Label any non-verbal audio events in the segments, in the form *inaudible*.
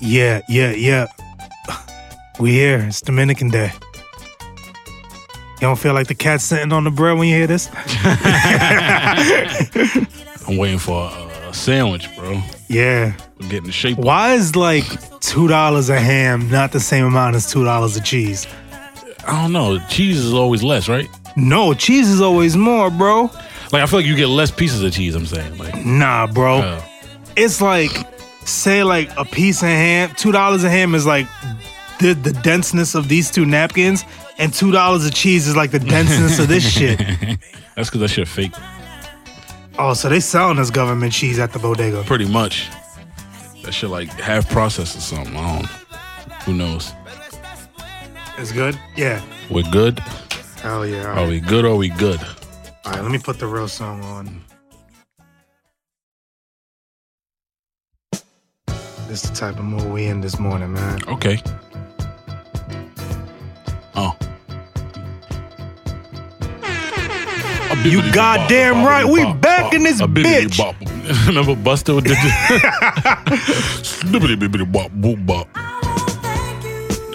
Yeah, yeah, yeah. *sighs* We here. It's Dominican Day. You don't feel like the cat sitting on the bread when you hear this? *laughs* I'm waiting for a, a sandwich, bro. Yeah. We're getting the shape. Why is like two dollars a ham not the same amount as two dollars a cheese? I don't know. Cheese is always less, right? No, cheese is always more, bro. Like I feel like you get less pieces of cheese. I'm saying, like, Nah, bro. uh, It's like say like a piece of ham, two dollars a ham is like the the denseness of these two napkins, and two dollars of cheese is like the denseness of this shit. *laughs* that's because that shit fake. Oh, so they selling us government cheese at the bodega. Pretty much. That shit like half processed or something. I don't. Who knows? It's good? Yeah. We're good. Hell yeah. Are we good? Or are we good? All right, let me put the real song on. This the type of mood we in this morning, man. Okay. Oh. You goddamn right, we back in this bitch. Remember Buster did this?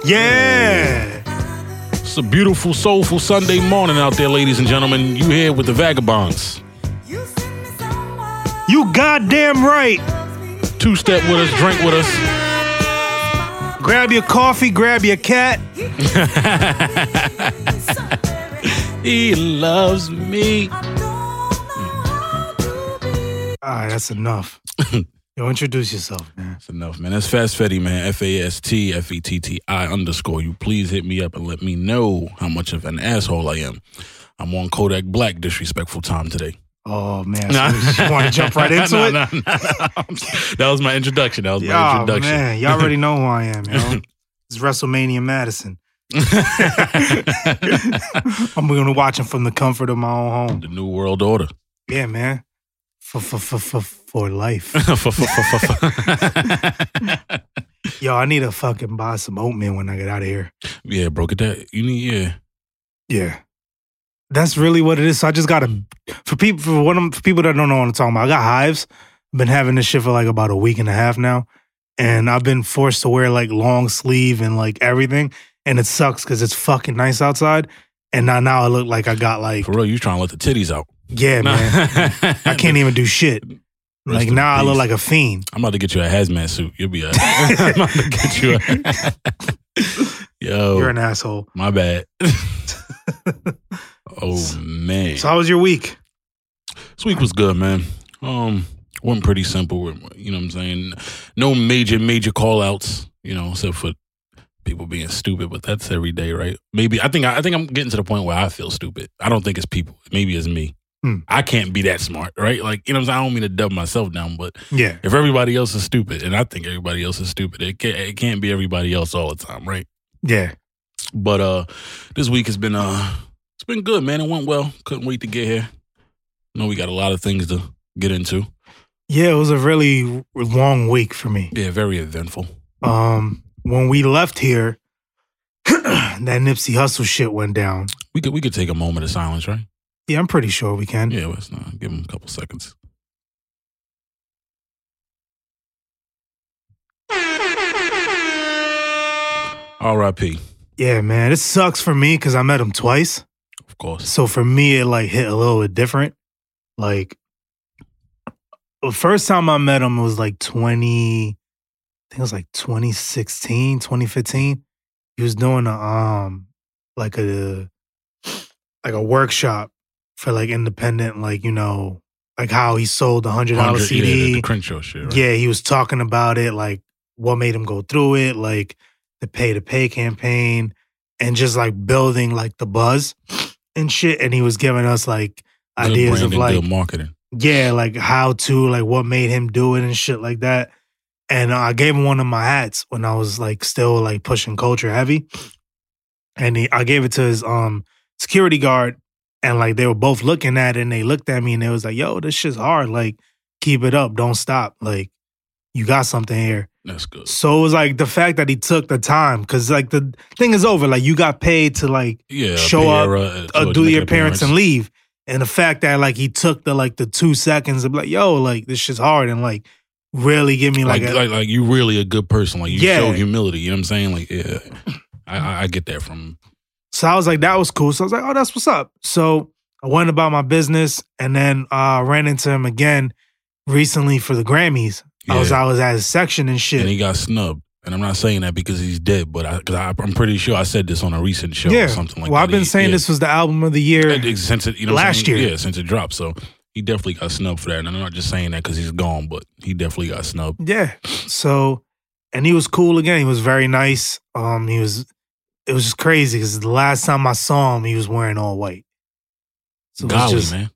Yeah. It's a beautiful, soulful Sunday morning out there, ladies and gentlemen. You here with the Vagabonds. You goddamn right. Two step with us, drink with us. Grab your coffee, grab your cat. *laughs* He loves me. All right, that's enough. *laughs* Yo, introduce yourself, man. That's enough, man. That's Fast Fetti, man. F A S T F E T T I underscore. You please hit me up and let me know how much of an asshole I am. I'm on Kodak Black disrespectful time today. Oh man, *laughs* so you want to jump right *laughs* into No, it? no, no, no. *laughs* that was my introduction. That was my Oh introduction. man, y'all already know who I am, yo. It's WrestleMania Madison. I'm gonna watch him from the comfort of my own home. the New World Order. Yeah, man. For for for for for life. Yo, I need to fucking buy some oatmeal when I get out of here. yeah, bro. Get that. You need yeah. Yeah. That's really what it is. So I just gotta for people for one of for people that don't know what I'm talking about. I got hives. I've been having this shit for like about a week and a half now. And I've been forced to wear like long sleeve and like everything. And it sucks because it's fucking nice outside. And now now I look like I got like For real, you trying to let the titties out. yeah, *laughs* man. I can't even do shit. Rest Like now I look like a fiend. I'm about to get you a hazmat suit. You'll be. A, *laughs* *laughs* I'm about to get you. A, yo, You're an asshole. my bad. Oh man, So how was your week? this week was good, man. Um, went pretty simple. You know what I'm saying? No major major call outs. You know, except for people being stupid. But that's every day, right? Maybe I think I think I'm getting to the point where I feel stupid. I don't think it's people. Maybe it's me. Hmm. I can't be that smart, right? Like you know, what I'm saying? I don't mean to dub myself down, but Yeah. if everybody else is stupid, and I think everybody else is stupid, it can't, it can't be everybody else all the time, right? Yeah. But uh, this week has been uh, it's been good, man. It went well. Couldn't wait to get here. know we got a lot of things to get into. Yeah, it was a really long week for me. Yeah, very eventful. Um, when we left here, *clears throat* that Nipsey Hussle shit went down. We could we could take a moment of silence, right? Yeah, I'm pretty sure we can. Yeah, let's not give him a couple seconds. R.I.P. Yeah, man, it sucks for me because I met him twice. Course. So for me, it like hit a little bit different. Like the first time I met him was like 20, I think it was like 2016, 2015. He was doing a um like a like a workshop for like independent, like, you know, like how he sold the hundred dollar CD. Yeah, the, the Crenshaw shit. Right? Yeah, he was talking about it, like what made him go through it, like the pay to pay campaign, and just like building like the buzz and shit. And he was giving us like Good ideas of like, marketing. yeah, like how to, like what made him do it and shit like that. And uh, I gave him one of my hats when I was like still like pushing culture heavy. And he, I gave it to his um security guard, and like they were both looking at it, and they looked at me, and they was like, "Yo, this shit's hard. Like, keep it up. Don't stop. Like, you got something here." That's good. So it was like the fact that he took the time, because like the thing is over. Like, you got paid to like Yeah, show up, Piera, uh, do your an appearance and leave. And the fact that like he took the like the two seconds of like, yo, like this shit's hard, and like really give me like, like, a, like like you really a good person. Like you Yeah. show humility. You know what I'm saying? Like yeah, I, I, I get that from. So I was like, that was cool. So I was like, oh, that's what's up. So I went about my business and then uh ran into him again recently for the Grammys. I was Yeah. I was at his section and shit. And he got snubbed. And I'm not saying that because he's dead, but I, cause I, I'm pretty sure I said this on a recent show yeah. or something like well, that. Well, I've been He- saying yeah. this was the album of the year. And since it, you know, Last year. yeah, since it dropped. So he definitely got snubbed for that. And I'm not just saying that because he's gone, but he definitely got snubbed. Yeah. So, and he was cool again. He was very nice. Um, he was. It was just crazy because the last time I saw him, he was wearing all white. So it was Golly, just, man.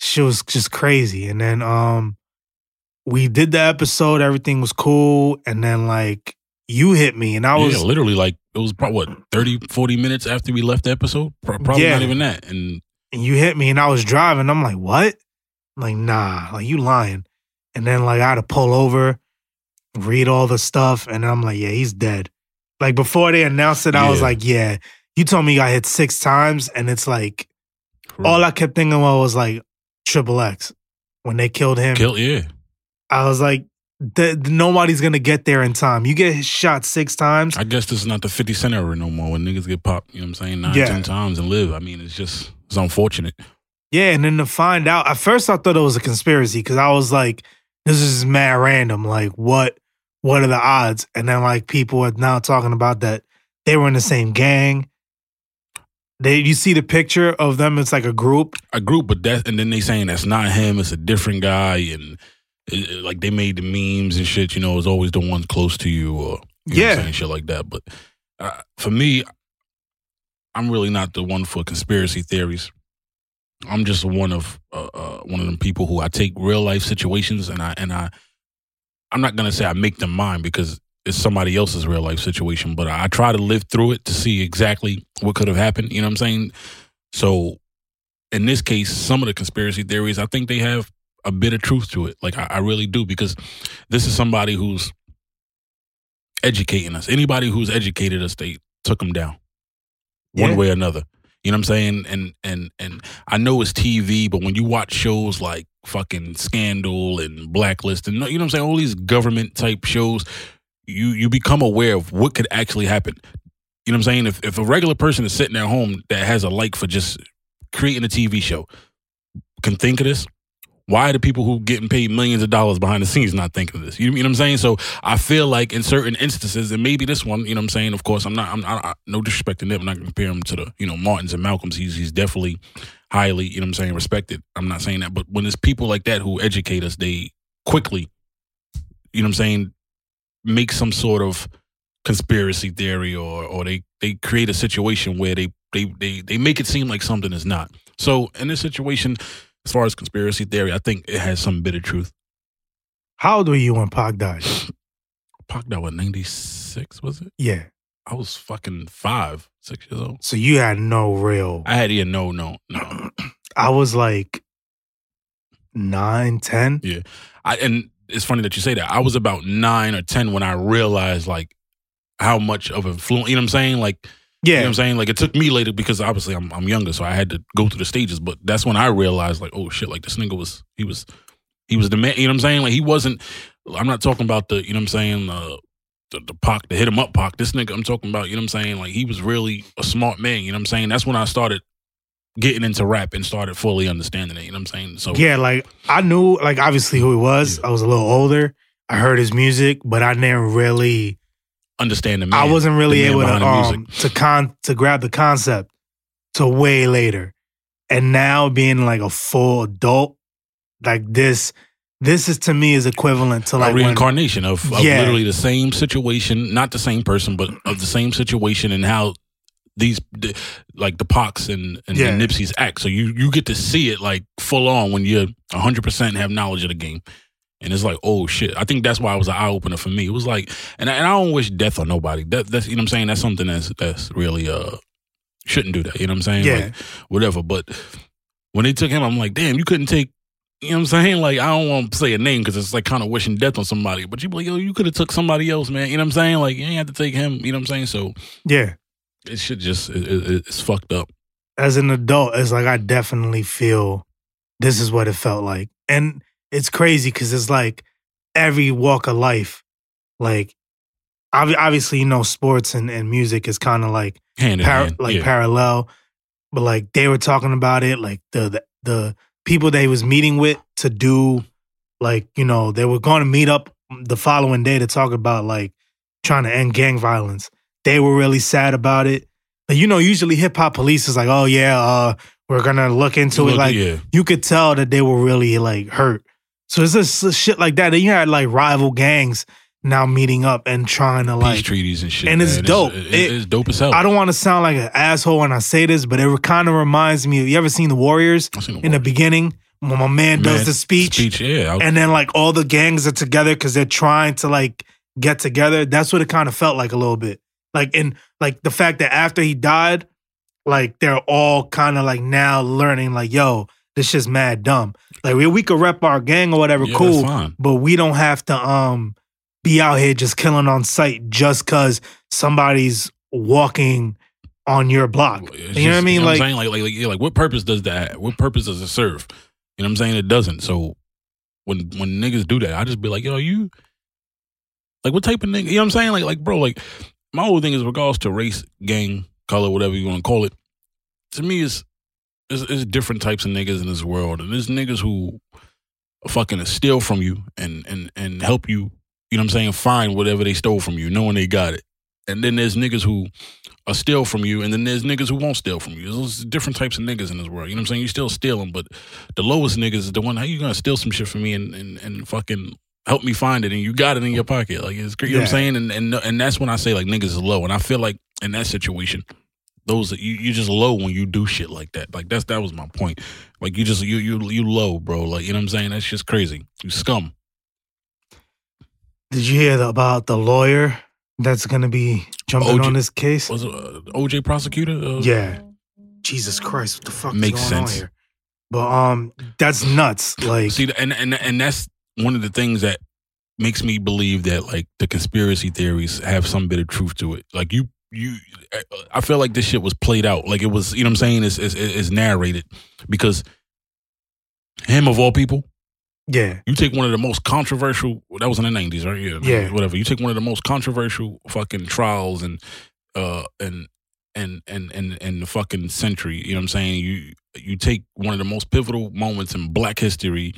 Shit was just crazy. And then um, we did the episode. Everything was cool. And then like you hit me, and I was yeah, literally like it was probably what 30, 40 minutes after we left the episode. Probably Yeah. not even that. And and you hit me, and I was driving. I'm like, what? I'm like, nah, like you lying. And then like I had to pull over, read all the stuff, and I'm like, yeah, he's dead. Like before they announced it, I was like, yeah. You told me you got hit six times, and it's like all. I kept thinking about was like Triple X when they killed him. killed, yeah. I was like, the, nobody's gonna get there in time. You get shot six times. I guess this is not the 50 cent era no more when niggas get popped, you know what I'm saying? Nine, Yeah. ten times and live. I mean, it's just, it's unfortunate. Yeah, and then to find out, at first I thought it was a conspiracy because I was like, this is mad random. Like, what what are the odds? And then like people are now talking about that they were in the same gang. They you see the picture of them, it's like a group. A group, but that, and then they saying that's not him, it's a different guy. And it, like they made the memes and shit, you know, it's always the one close to you or, you Yeah. I'm shit like that. But uh, for me, I'm really not the one for conspiracy theories. I'm just one of uh, uh, one of them people who I take real life situations and I and I I'm not gonna say I make them mine because it's somebody else's real life situation, but I, I try to live through it to see exactly what could have happened. You know what I'm saying? So in this case, some of the conspiracy theories, I think they have a bit of truth to it. Like I, I really do because this is somebody who's educating us. Anybody who's educated us, they took them down one Yeah. way or another. You know what I'm saying? And and and I know it's TV, but when you watch shows like fucking Scandal and Blacklist and you know what I'm saying, all these government type shows, you you become aware of what could actually happen. You know what I'm saying? If if a regular person is sitting at home that has a like for just creating a TV show can think of this, why are the people who getting paid millions of dollars behind the scenes not thinking of this? You know what I'm saying? So I feel like in certain instances, and maybe this one, you know what I'm saying? Of course, I'm not, I'm not, I, no disrespect to them. I'm not going to compare him to the, you know, Martins and Malcolms. He's, he's definitely highly, you know what I'm saying, respected. I'm not saying that. But when there's people like that who educate us, they quickly, you know what I'm saying, make some sort of conspiracy theory or, or they, they create a situation where they, they, they, they make it seem like something is not. So in this situation, as far as conspiracy theory, I think it has some bit of truth. How old were you when Pac died? *sighs* Pac died what ninety six was it? Yeah. I was fucking five, six years old. So you had no real. I had yeah, no, no, no. *clears throat* I was like nine, ten. I and it's funny that you say that. I was about nine or ten when I realized like how much of influence. You know what I'm saying? Like you know Yeah. what I'm saying? Like it took me later because obviously I'm I'm younger, so I had to go through the stages. But that's when I realized like, oh shit, like this nigga was he was he was the man. You know what I'm saying? Like he wasn't. I'm not talking about the you know what I'm saying. Uh, the, the Pac, the hit him up Pac. This nigga, I'm talking about. You know what I'm saying? Like he was really a smart man. You know what I'm saying? That's when I started getting into rap and started fully understanding it. You know what I'm saying? So Yeah, like I knew like obviously who he was. I was a little older. I heard his music, but I didn't really understand the man. I wasn't really able to um to con to grab the concept to way later. And now being like a full adult, like this, this is to me is equivalent to a like when, reincarnation of, of Yeah. literally the same situation, not the same person, but of the same situation and how these like the Pox and, and Yeah. the Nipsey's act. So you you get to see it like full on when you're hundred percent have knowledge of the game. And it's like, oh shit. I think that's why it was an eye opener for me. It was like, and I, and I don't wish death on nobody. That, that's you know what I'm saying. That's something that's that's really uh shouldn't do that. You know what I'm saying? Yeah. Like, whatever. But when they took him, I'm like, damn, you couldn't take. You know what I'm saying? Like, I don't want to say a name because it's like kind of wishing death on somebody. But you be like, yo, you could have took somebody else, man. You know what I'm saying? Like, you ain't have to take him. You know what I'm saying? So yeah. it should just it, it, it's fucked up. As an adult, it's like I definitely feel this is what it felt like. And it's crazy because it's like every walk of life. Like, obvi- obviously, you know, sports and, and music is kind of like Hand par- hand. like yeah. parallel. But like they were talking about it, like the, the the people they was meeting with to do, like you know, they were going to meet up the following day to talk about like trying to end gang violence. They were really sad about it. Like, you know, usually hip hop police is like, oh yeah, uh, we're gonna look into it. Like yeah. you could tell that they were really like hurt. So it's just shit like that. And you had like rival gangs now meeting up and trying to Peace like treaties and shit. and it's man. dope. It- It- it's dope as hell. I don't want to sound like an asshole when I say this, but it kind of reminds me of you ever seen the Warriors seen in the beginning when my man does Man, the speech, Speech, yeah. I- and then like all the gangs are together because they're trying to like get together. That's what it kind of felt like a little bit. Like in like the fact that after he died, like they're all kind of like now learning like, yo, this shit's mad dumb. Like we we could rep our gang or whatever, yeah, that's cool, fine. but we don't have to um be out here just killing on sight just cause somebody's walking on your block. It's you know what I mean? what I'm Like saying? like, like, like, yeah, like, what purpose does that? What purpose does it serve? You know what I'm saying? It doesn't. So when when niggas do that, I just be like, yo, you, like, what type of nigga? You know what I'm saying? Like, like, bro, like, my whole thing is regards to race, gang, color, whatever you want to call it. To me, is is is different types of niggas in this world, and there's niggas who fucking steal from you and and and help you. You know what I'm saying? Find whatever they stole from you, knowing they got it. And then there's niggas who are steal from you, and then there's niggas who won't steal from you. There's different types of niggas in this world. You know what I'm saying? You still stealing, but the lowest niggas is the one. How you gonna steal some shit from me and and, and fucking help me find it, and you got it in your pocket? Like it's you know what I'm saying? And and and that's when I say like niggas is low, and I feel like in that situation. Those you you just low when you do shit like that. Like that's that was my point. Like you just you you you low, bro. Like you know what I'm saying? That's just crazy. You scum. did you hear about the lawyer that's gonna be jumping OJ on this case? Was it uh, OJ prosecutor? Uh, Yeah. Jesus Christ, what the fuck Makes sense. here? But um that's nuts. Like See, and and and that's one of the things that makes me believe that like the conspiracy theories have some bit of truth to it. Like you, you, I feel like this shit was played out. Like it was, you know what I'm saying? Is is narrated because him of all people, yeah. you take one of the most controversial. That was in the '90s, right? Yeah, Yeah. Whatever. You take one of the most controversial fucking trials and uh and and and and and the fucking century. You know what I'm saying? You you take one of the most pivotal moments in Black history,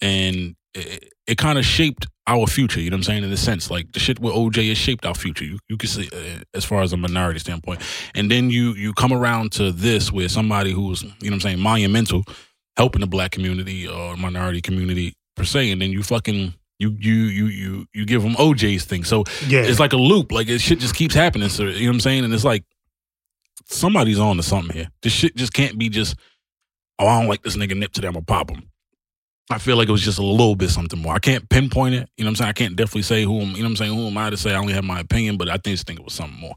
and it, it kind of shaped our future. You know what I'm saying? In the sense, like the shit with OJ has shaped our future. You you can see uh, as far as a minority standpoint, and then you you come around to this where somebody who's you know what I'm saying monumental, helping the Black community or minority community per se, and then you fucking. You you you you you give them OJ's thing, so Yeah. it's like a loop. Like it shit just keeps happening. So you know what I'm saying? And it's like somebody's on to something here. This shit just can't be just. Oh, I don't like this nigga nip today. I'm gonna pop him. I feel like it was just a little bit something more. I can't pinpoint it. You know what I'm saying? I can't definitely say who. I'm, You know what I'm saying? Who am I to say? I only have my opinion, but I just think it was something more.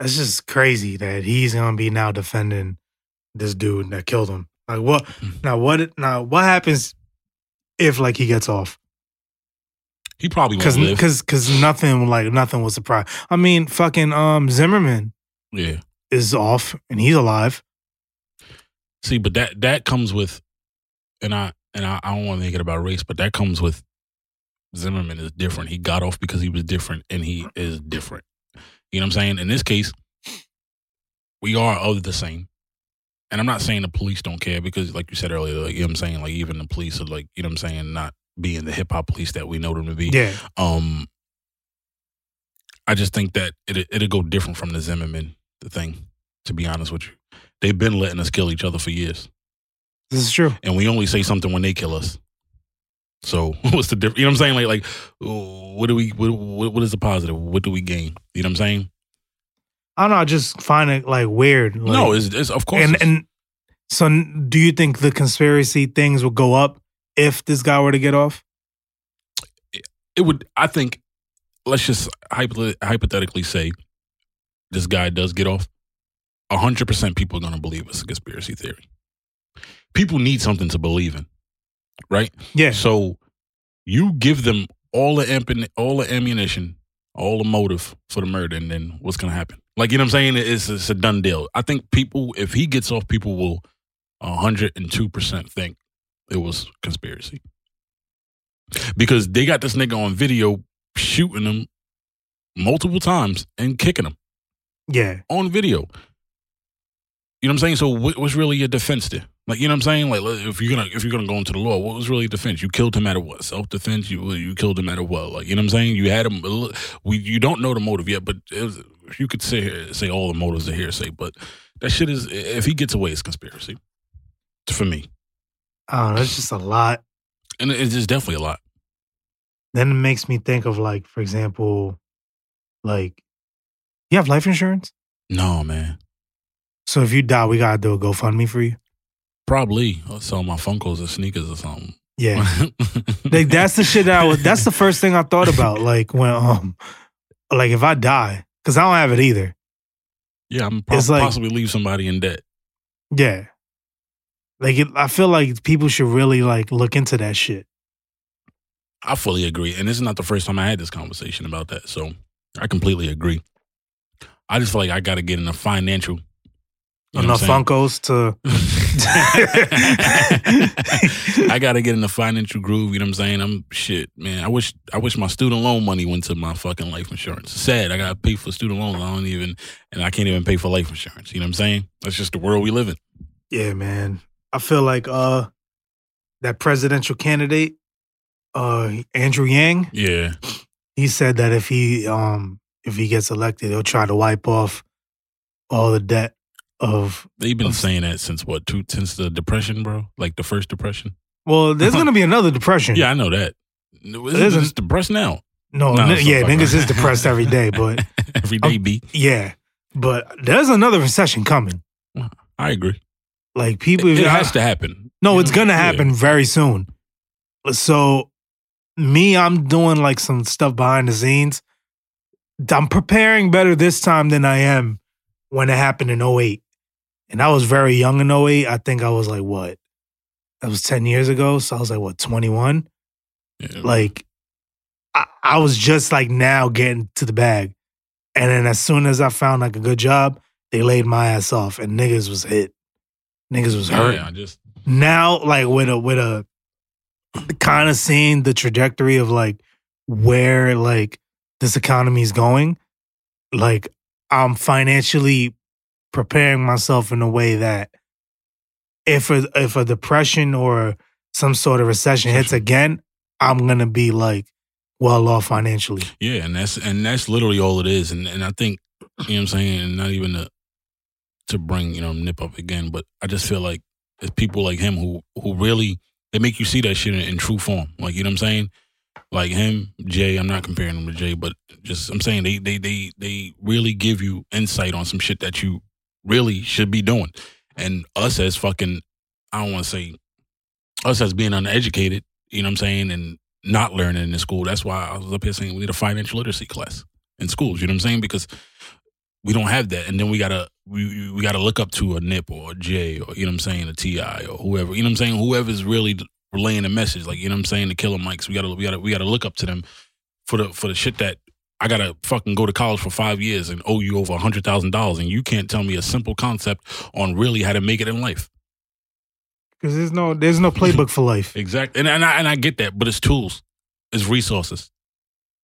It's just crazy that he's gonna be now defending this dude that killed him. Like what Mm. now what now what happens if like he gets off? He probably live. cause cause nothing like nothing was surprise. I mean fucking um Zimmerman yeah. is off and he's alive. See, but that that comes with, and I and I, I don't want to make it about race, but that comes with Zimmerman is different. He got off because he was different, and he is different. You know what I'm saying? In this case, we are of the same. And I'm not saying the police don't care because, like you said earlier, like, you know what I'm saying? Like, even the police are like, you know what I'm saying, not being the hip hop police that we know them to be. Yeah. Um, I just think that it it'll go different from the Zimmerman the thing. To be honest with you, they've been letting us kill each other for years, This is true. and we only say something when they kill us. So *laughs* what's the difference? You know what I'm saying? Like like, what do we? What, what is the positive? What do we gain? You know what I'm saying? I don't know, I just find it like weird. Like, no, it's, it's of course. and and so do you think the conspiracy things will go up if this guy were to get off? it would i think let's just hypo- hypothetically say this guy does get off 100% people are going to believe it's a conspiracy theory people need something to believe in right Yeah. so you give them all the amp- all the ammunition all the motive for the murder and then what's to happen like you know what i'm saying it's, it's a done deal i think people if he gets off people will 102% think it was conspiracy because they got this nigga on video shooting him multiple times and kicking him Yeah. on video. You know what I'm saying? So what, what's really your defense there? Like you know what I'm saying? Like if you're gonna if you're gonna go into the law, what was really defense? You killed him at a what? Self defense? You you killed him at a what? Like you know what I'm saying? You had him. We you don't know the motive yet, but it was, you could say say all the motives are hearsay. But that shit is if he gets away, it's conspiracy for me, know. It's just a lot. and it's just definitely a lot. Then it makes me think of like, for example, like you have life insurance. No man, So if you die, we gotta do a GoFundMe for you. probably I'll sell my Funkos or sneakers or something. Yeah. *laughs* like that's the shit that I was that's the first thing I thought about. Like when um like if I die, because I don't have it either. yeah, I'm prob- like- possibly leave somebody in debt. Yeah. Like it, I feel like people should really like look into that shit. I fully agree. And this is not the first time I had this conversation about that. So I completely agree. I just feel like I got to get in a financial. You know Enough Funkos to? *laughs* I got to get in the financial groove. You know what I'm saying? I'm shit, man. I wish I wish my student loan money went to my fucking life insurance. Sad. I got to pay for student loans. I don't even, and I can't even pay for life insurance. You know what I'm saying? That's just the world we live in. Yeah, man. I feel like uh that presidential candidate, uh Andrew Yang, Yeah. he said that if he um if he gets elected, he'll try to wipe off all the debt of They've been Of- saying that since what? Two, since the depression, bro? Like the first depression? well, there's gonna *laughs* be another depression. Yeah, I know that. Isn't- it's depressed now. No, No, n- yeah, niggas is *laughs* depressed every day, but *laughs* every day, Um, B. yeah. But there's another recession coming. I agree. Like people It, it I- has to happen. No, You it's know? gonna Yeah. happen very soon. So, me, I'm doing like some stuff behind the scenes. I'm preparing better this time than I am when it happened in 08. And I was very young in 08. I think I was like, what? That was 10 years ago. So I was like, what, 21? Yeah. Like, I, I was just like now getting to the bag. And then as soon as I found like a good job, they laid my ass off and niggas was hit. Niggas was hurt yeah, just now like with a with a kind of seeing the trajectory of like where like this economy is going like i'm financially preparing myself in a way that if a if a depression or some sort of recession hits again i'm gonna be like well off financially yeah, and that's and that's literally all it is. And and I think you know what I'm saying, and not even to to bring you know nip up again, but I just feel like it's people like him who who really they make you see that shit in, in true form. Like you know what I'm saying. Like him, Jay. I'm not comparing him to Jay, but just I'm saying they they they they really give you insight on some shit that you really should be doing. And us as fucking, I don't want to say us as being uneducated, you know what I'm saying, and not learning in school. That's why I was up here saying we need a financial literacy class in schools. You know what I'm saying? Because we don't have that, and then we gotta we we gotta look up to a Nip or a J or you know what I'm saying, a T.I. or whoever. You know what I'm saying? Whoever's really relaying the message, like you know what I'm saying, the Killer Mikes. We gotta we gotta we gotta look up to them for the for the shit that. I gotta fucking go to college for five years and owe you over a hundred thousand dollars, and you can't tell me a simple concept on really how to make it in life. because there's no there's no playbook for life *laughs* Exactly, and and I, and I get that, but it's tools, it's resources.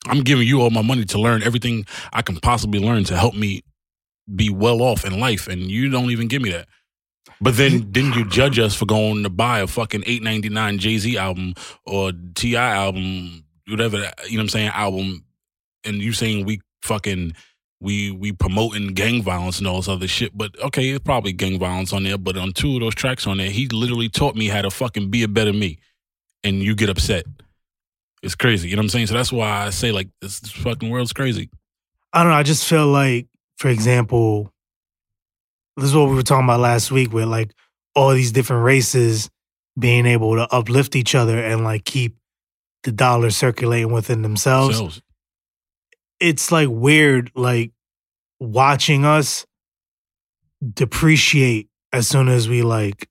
I'm giving you all my money to learn everything I can possibly learn to help me be well off in life, and you don't even give me that. But then didn't you judge us for going to buy a fucking eight ninety nine Jay Z album or T.I. album, whatever that- you know what I'm saying album, and you saying we fucking we we promoting gang violence and all this other shit. But okay, it's probably gang violence on there. But on two of those tracks on there, he literally taught me how to fucking be a better me, and you get upset. It's crazy, you know what I'm saying? So that's why I say like this, this fucking world's crazy. I don't know. I just feel like, for example, this is what we were talking about last week with like all these different races being able to uplift each other and like keep the dollar circulating within themselves. Selves. It's like weird, like watching us depreciate as soon as we like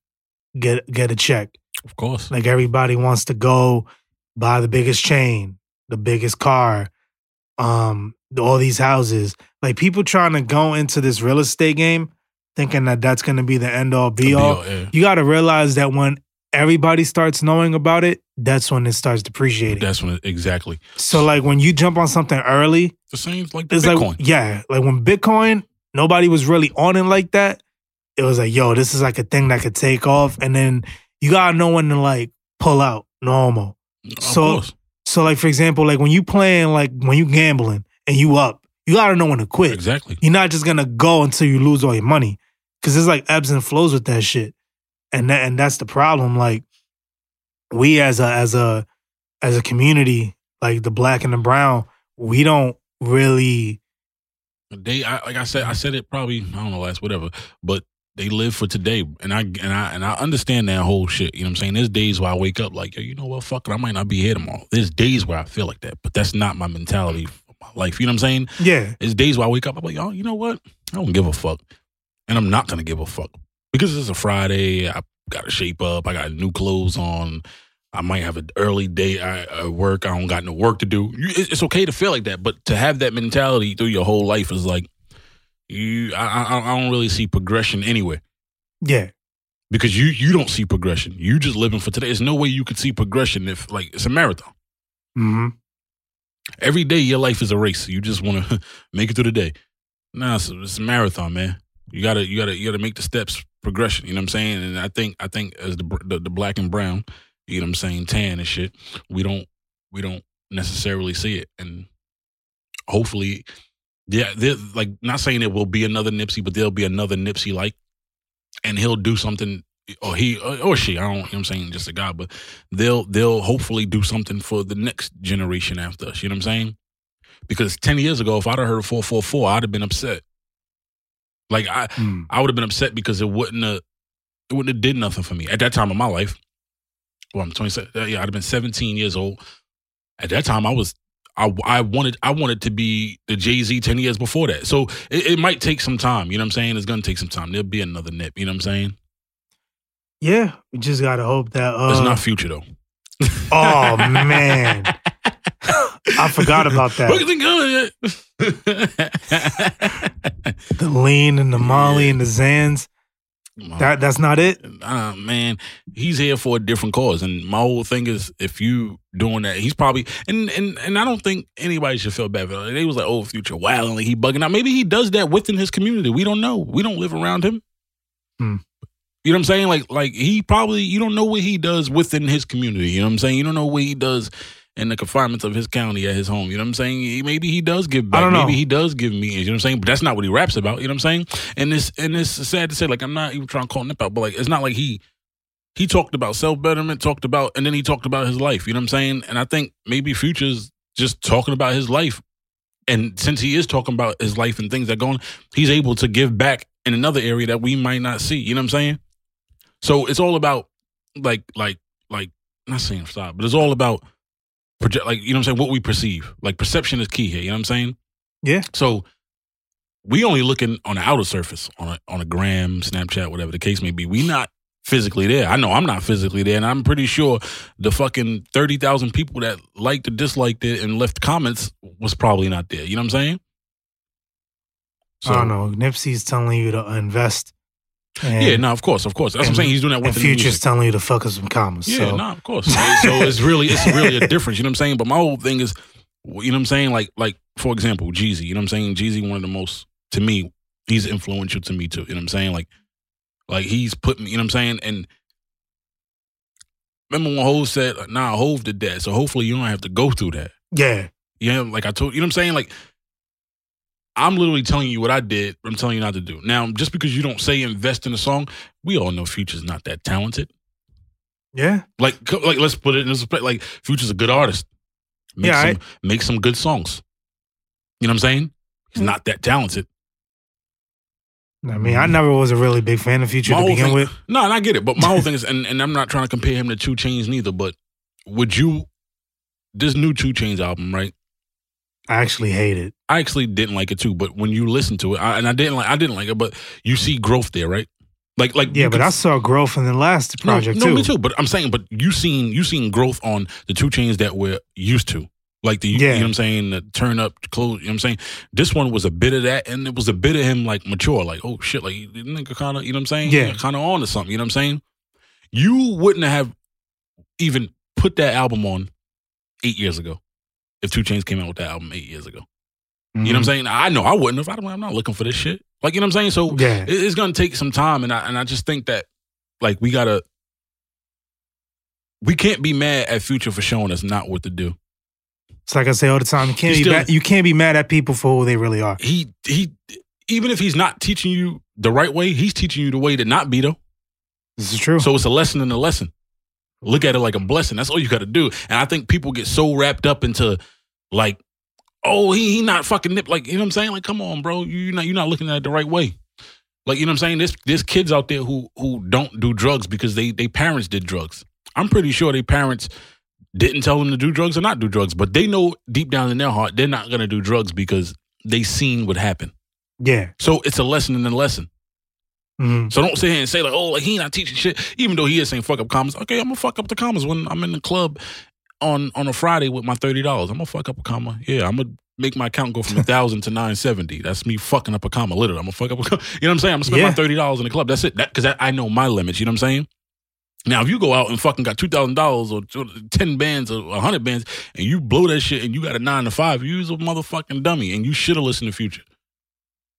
get get a check. Of course. Like everybody wants to go buy the biggest chain, the biggest car, um, all these houses. Like people trying to go into this real estate game thinking that that's going to be the end all be all. yeah. You got to realize that when everybody starts knowing about it, that's when it starts depreciating. That's when it, exactly so like when you jump on something early, the same like the it's Bitcoin. like yeah, like when Bitcoin, nobody was really on it like that. It was like, yo, this is like a thing that could take off, and then you gotta know when to like pull out. Normal. Of so- course. So like for example, like when you playing, like when you gambling and you up, you gotta know when to quit. exactly. You're not just gonna go until you lose all your money, because there's like ebbs and flows with that shit, and that and that's the problem. Like we as a as a as a community, like the black and the brown, we don't really. They, I, like I said, I said it probably I don't know last whatever, but they live for today, and I and I and I understand that whole shit. You know what I'm saying? There's days where I wake up like, yo, you know what, fuck it, I might not be here tomorrow. There's days where I feel like that, but that's not my mentality for my life. You know what I'm saying? Yeah, There's days where I wake up, I'm like, oh, you know what? I don't give a fuck, and I'm not gonna give a fuck because it's a Friday. I got to shape up. I got new clothes on. I might have an early day at work. I don't got no work to do. It's okay to feel like that, but to have that mentality through your whole life is like you. I, I, I don't really see progression anywhere yeah, because you you don't see progression. You just living for today. There's no way you could see progression if like it's a marathon. hmm Every day your life is a race. You just want to *laughs* make it through the day. Nah, it's, it's a marathon, man. You gotta you gotta you gotta make the steps progression. You know what I'm saying? And I think I think as the the, the black and brown, you know what I'm saying, tan and shit, we don't we don't necessarily see it. And hopefully, yeah, like not saying it will be another Nipsey, but there'll be another Nipsey like, and he'll do something. Or he or she, I don't. You know what I'm saying just a guy, but they'll they'll hopefully do something for the next generation after us. You know what I'm saying? Because ten years ago, if I'd have heard four four four, I'd have been upset. Like I, Mm. I would have been upset because it wouldn't have, it wouldn't have did nothing for me at that time of my life. Well, I'm 27. uh, Yeah, I'd have been 17 years old. At that time, I was, I, I wanted, I wanted to be the Jay Z 10 years before that. So it, it might take some time. You know what I'm saying? It's gonna take some time. There'll be another nip. You know what I'm saying? yeah. We just gotta hope that. Uh, it's not future though. oh man, *laughs* I forgot about that. Look at The lean and the Molly and the Xans. That that's not it. uh, man, he's here for a different cause. And my whole thing is, if you doing that, he's probably and and and I don't think anybody should feel bad. For it. They was like, oh, future like he bugging out. Maybe he does that within his community. We don't know. We don't live around him. Hmm. You know what I'm saying? Like like he probably you don't know what he does within his community. You know what I'm saying? You don't know what he does. In the confinements of his county at his home, you know what I'm saying? Maybe he does give back. don't know. Maybe he does give me, you know what I'm saying? But that's not what he raps about. You know what I'm saying? And this and it's sad to say, like I'm not even trying to call Nip out, but like it's not like he he talked about self betterment, talked about, and then he talked about his life. You know what I'm saying? And I think maybe Future's just talking about his life. And since he is talking about his life and things that go on, he's able to give back in another area that we might not see. You know what I'm saying? So it's all about like like like not saying stop, but it's all about project like you know what I'm saying, what we perceive. Like perception is key here, you know what I'm saying? Yeah. So we only looking on the outer surface, on a on a gram, Snapchat, whatever the case may be. We not physically there. I know I'm not physically there, and I'm pretty sure the fucking thirty thousand people that liked or disliked it and left comments was probably not there. You know what I'm saying? I don't know. Nipsey's telling you to invest. And, Yeah, no, of course, of course. That's what I'm saying. He's doing that with and the Future's telling you to fuck us some commas. Yeah, so no, of course. so it's really it's really a difference. You know what I'm saying? But my whole thing is, you know what I'm saying? Like like for example, Jeezy. You know what I'm saying? Jeezy, one of the most to me, he's influential to me too. You know what I'm saying? Like like he's put me. You know what I'm saying? And remember when Hove said, "Nah, Hove did that." So hopefully you don't have to go through that. yeah, Yeah, like I told you know what I'm saying? Like I'm literally telling you what I did, I'm telling you not to do. Now, just because you don't say invest in a song, we all know Future's not that talented. yeah, Like like let's put it in this perspective. Like Future's a good artist. Make Yeah, some make some good songs. You know what I'm saying? He's Mm. not that talented. I mean, I never was a really big fan of Future My to begin thing- with. No, and I get it. But my whole thing *laughs* is and, and I'm not trying to compare him to 2 Chainz neither, but would you this new 2 Chainz album, right? I actually hate it. I actually didn't like it too, but when you listen to it, I, and I didn't like, I didn't like it, but you see growth there, right? Like, like Yeah, but could- I saw growth in the last no, project no, too. me too. But I'm saying, but you seen you seen growth on the 2 Chainz that we're used to, like the you Yeah. know what I'm saying, the turn up, close. You know what I'm saying? This one was a bit of that, and it was a bit of him like mature, like oh shit, like nigga kind of, you know what I'm saying? Yeah. kind of on to something. You know what I'm saying? You wouldn't have even put that album on eight years ago if 2 Chainz came out with that album eight years ago. You know what I'm mm-hmm. saying? I know I wouldn't have. I don't, I'm not looking for this shit. Like you know what I'm saying? So Yeah. it- it's gonna take some time, and I and I just think that like we gotta we can't be mad at Future for showing us not what to do. It's like I say all the time. You can't be still- mad, you can't be mad at people for who they really are. He he even if he's not teaching you the right way, he's teaching you the way to not be though. This is true. So it's a lesson in a lesson. Look at it like a blessing. That's all you got to do. And I think people get so wrapped up into like, oh, he he not fucking nip. Like you know what I'm saying? Like, come on, bro, you not you're not looking at it the right way. Like you know what I'm saying? There's there's kids out there who who don't do drugs because they they parents did drugs. I'm pretty sure their parents didn't tell them to do drugs or not do drugs, but they know deep down in their heart they're not gonna do drugs because they seen what happened. yeah. So it's a lesson in a lesson. Mhm. So don't sit here and say like, oh, like he not teaching shit. Even though he is saying fuck up commas. Okay, I'm gonna fuck up the commas when I'm in the club on on a Friday with my thirty dollars. I'm gonna fuck up a comma. Yeah, I'm gonna make my account go from *laughs* a thousand to nine seventy. That's me fucking up a comma. Literally, I'm gonna fuck up a comma. You know what I'm saying? I'm gonna spend Yeah. my thirty dollars in the club. That's it. That because I, I know my limits. You know what I'm saying? Now, if you go out and fucking got two thousand dollars or ten bands or hundred bands, and you blow that shit, and you got a nine to five, you's a motherfucking dummy, and you should have listened to Future.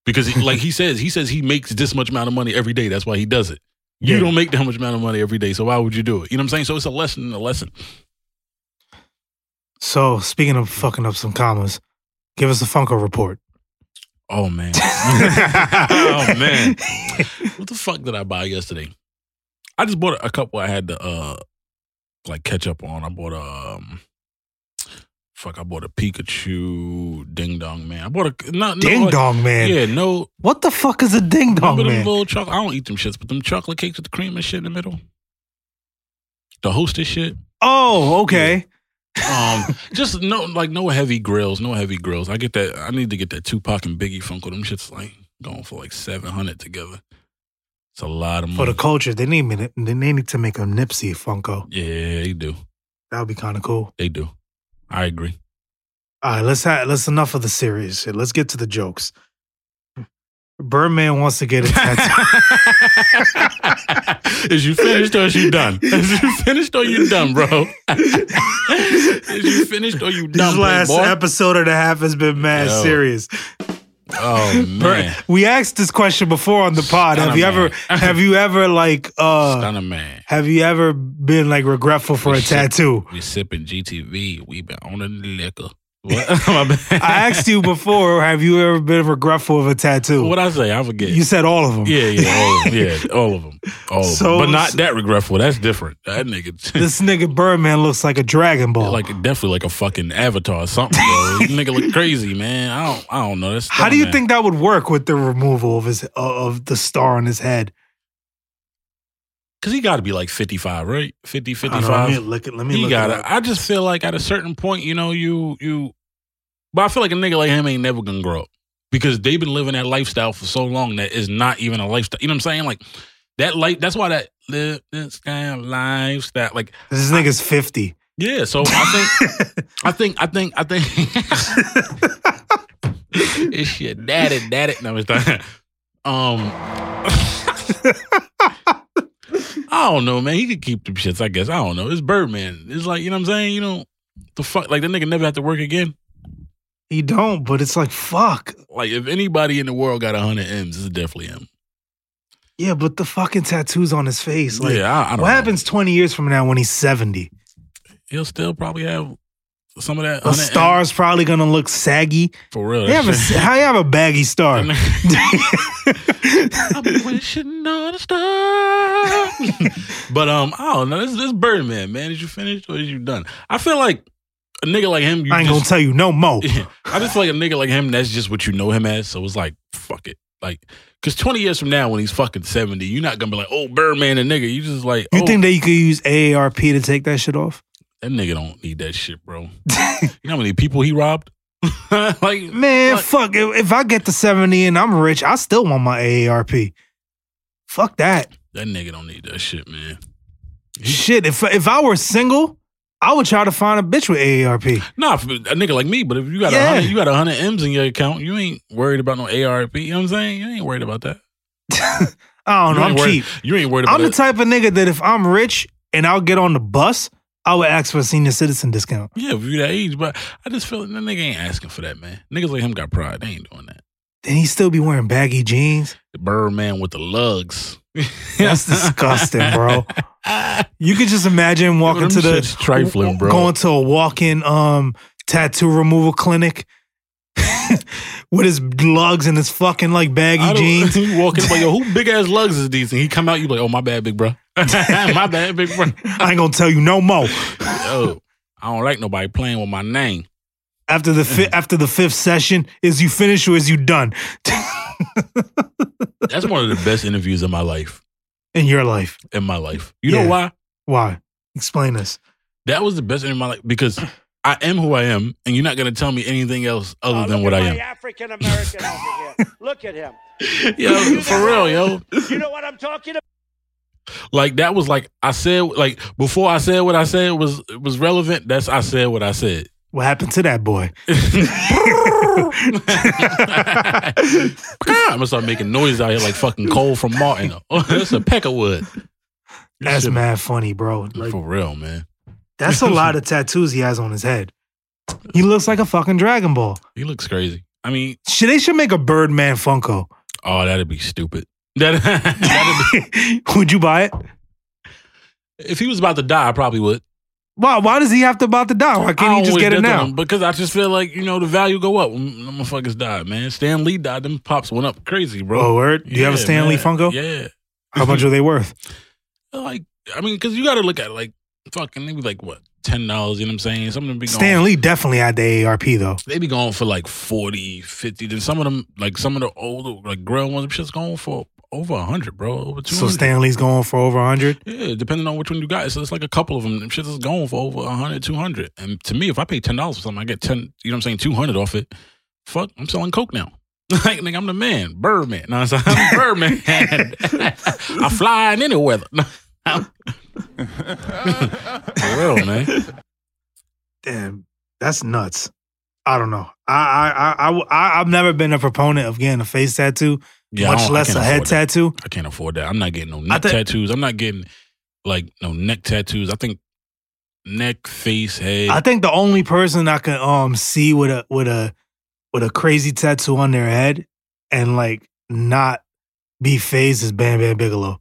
Because, he, like he says, he says he makes this much amount of money every day. That's why he does it. You Yeah. don't make that much amount of money every day, so why would you do it? You know what I'm saying? So it's a lesson a lesson. So speaking of fucking up some commas, give us a Funko report. Oh man, *laughs* oh man, what the fuck did I buy yesterday? I just bought a couple. I had to uh like catch up on. I bought a um, fuck. I bought a Pikachu Ding Dong Man. I bought a no, no, Ding like- dong man. Yeah, no. What the fuck is a ding dong man? little chocolate? I don't eat them shits, but them chocolate cakes with the cream and shit in the middle. The hostess shit. Oh, okay. Um, *laughs* just no, like no heavy grills, no heavy grills. I get that. I need to get that Tupac and Biggie Funko. Them shits like going for like seven hundred together. It's a lot of money For the culture, they need They need to make a Nipsey Funko. yeah, they do. That would be kind of cool. They do. I agree. All right, let's have let's enough of the serious shit. Let's get to the jokes. Birdman wants to get a tattoo. *laughs* is you finished or is you done? *laughs* Is you finished or you done, bro? *laughs* is you finished or you done? this last boy? episode and a half has been mad Yo. serious. Oh *laughs* man, We asked this question before on the pod. Stunner have you ever have you ever like uh stunner man. have you ever been like regretful for a Shit. tattoo? We sipping GTV. We been owning the liquor. What? *laughs* My bad. I asked you before, have you ever been regretful of a tattoo? What I say? I forget. You said all of them. yeah, yeah, all of them. *laughs* Yeah, all of them. All of So- them. But not that regretful. That's different. That nigga. *laughs* This nigga Birdman looks like a Dragon Ball. like definitely like a fucking avatar or something, bro. This nigga look crazy, man. I don't, I don't know. That's How do you man. think that would work with the removal of his uh, of the star on his head? Because he got to be like 55, right? 50, I don't know, let me look at let me He look got it. I just feel like at a certain point, you know, you, you, but I feel like a nigga like him ain't never gonna grow up because they've been living that lifestyle for so long that is not even a lifestyle. You know what I'm saying? Like that life, that's why that live this kind of lifestyle, like, This nigga's fifty. yeah. So I think, *laughs* I think, I think, I think, *laughs* it's shit, daddy, daddy. No, it's not. Um, I don't know, man. He could keep the shits, I guess. I don't know. It's Birdman. It's like, you know what I'm saying? You know, the fuck, like that nigga never have to work again. He don't, but it's like fuck. Like, if anybody in the world got 100 M's, it's definitely him. Yeah, but the fucking tattoos on his face. Like, yeah, I, I what know. happens twenty years from now when he's seventy? He'll still probably have some of that. The 100 M's star's probably gonna look saggy. For real. You have a, how you have a baggy star? *laughs* I'm wishing on a star. *laughs* but um, I don't know. This this Birdman, man. Is you finished or is you done? I feel like a nigga like him. I ain't just, gonna tell you no more. Yeah. *laughs* I just feel like a nigga like him, that's just what you know him as. So it's like, fuck it. Like, cause 20 years from now, when he's fucking 70, you're not gonna be like, oh, Birdman, a nigga. You just like, You oh, think that you could use AARP to take that shit off? that nigga don't need that shit, bro. *laughs* you know how many people he robbed? *laughs* like, Man, What? fuck. If, if I get to 70 and I'm rich, I still want my AARP. Fuck that. that nigga don't need that shit, man. Shit, if if I were single, I would try to find a bitch with AARP. Nah, for a nigga like me, but if you got a Yeah. hundred, you got a hundred M's in your account, you ain't worried about no ARP. You know what I'm saying? You ain't worried about that. *laughs* I don't know. You I'm ain't worried- cheap. You ain't worried about I'm the it. type of nigga that if I'm rich and I'll get on the bus, I would ask for a senior citizen discount. Yeah, if you're that age, but I just feel like that nigga ain't asking for that, man. Niggas like him got pride. They ain't doing that. Then he still be wearing baggy jeans. The Birdman with the lugs. *laughs* That's disgusting, bro. You could just imagine walking Them to the shit's trifling, bro. going to a walk-in um tattoo removal clinic *laughs* with his lugs and his fucking like I baggy don't- jeans. you *laughs* walk in like, yo, who big ass lugs is these? And he come out, you like, oh my bad, big bro. my bad, big bro. I ain't gonna tell you no more. Yo, I don't like nobody playing with my name. After the fi- after the fifth session, is you finished or is you done *laughs* That's one of the best interviews of my life. in your life? In my life. You Yeah. know why? Why? Explain this. That was the best interview of my life because I am who I am, and you're not gonna tell me anything else other Oh, than what I am. African American over here. *laughs* Look at him. *laughs* Yo, for real, yo. You know what I'm talking about? Like that was like I said, like before I said what I said was was relevant. That's I said what I said. What happened to that boy? *laughs* *laughs* I'm gonna start making noise out here like fucking Cole from Martin. *laughs* Oh, that's a peck of wood. That's Shit. mad funny, bro. Like for real, man. that's a lot of tattoos he has on his head. He looks like a fucking Dragon Ball. He looks crazy. I mean, Shit, they should make a Birdman Funko. oh, that'd be stupid. That, that'd be, Would you buy it? if he was about to die, I probably would. Why? Why does he have to about to die? Why can't he just get it now? on- Because I just feel like you know the value go up when them motherfuckers died, man. Stan Lee died, them pops went up crazy, bro. Oh, word. Do you have a Yeah, Stan Lee. Funko? Yeah. How much are they worth? *laughs* Like, I mean, because you got to look at it like fucking maybe like what ten dollars. You know what I'm saying? Some of them be going. Stan Lee definitely had the ARP though. they be going for like 40, 50. Then some of them, like some of the older, like grill ones, shit's going for over a hundred, bro. Over two So Stan Lee's going for over hundred. yeah, depending on which one you got. So it's like a couple of them. Them shit is going for over 100, 200. And to me, if I pay ten dollars for something, I get ten. You know what I'm saying? Two hundred off it. Fuck, I'm selling coke now. *laughs* like, nigga, I'm the man, Birdman. No, I'm saying I'm *laughs* Birdman. *laughs* I fly in any weather. For real, man. Damn, that's nuts. I don't know. I I I I- I've never been a proponent of getting a face tattoo, Yeah, much less a head tattoo. I can't afford that. I'm not getting no neck thi- tattoos. I'm not getting like no neck tattoos. I think neck, face, head. I think the only person I can um see with a with a with a crazy tattoo on their head and like not be phased is Bam Bam Bigelow.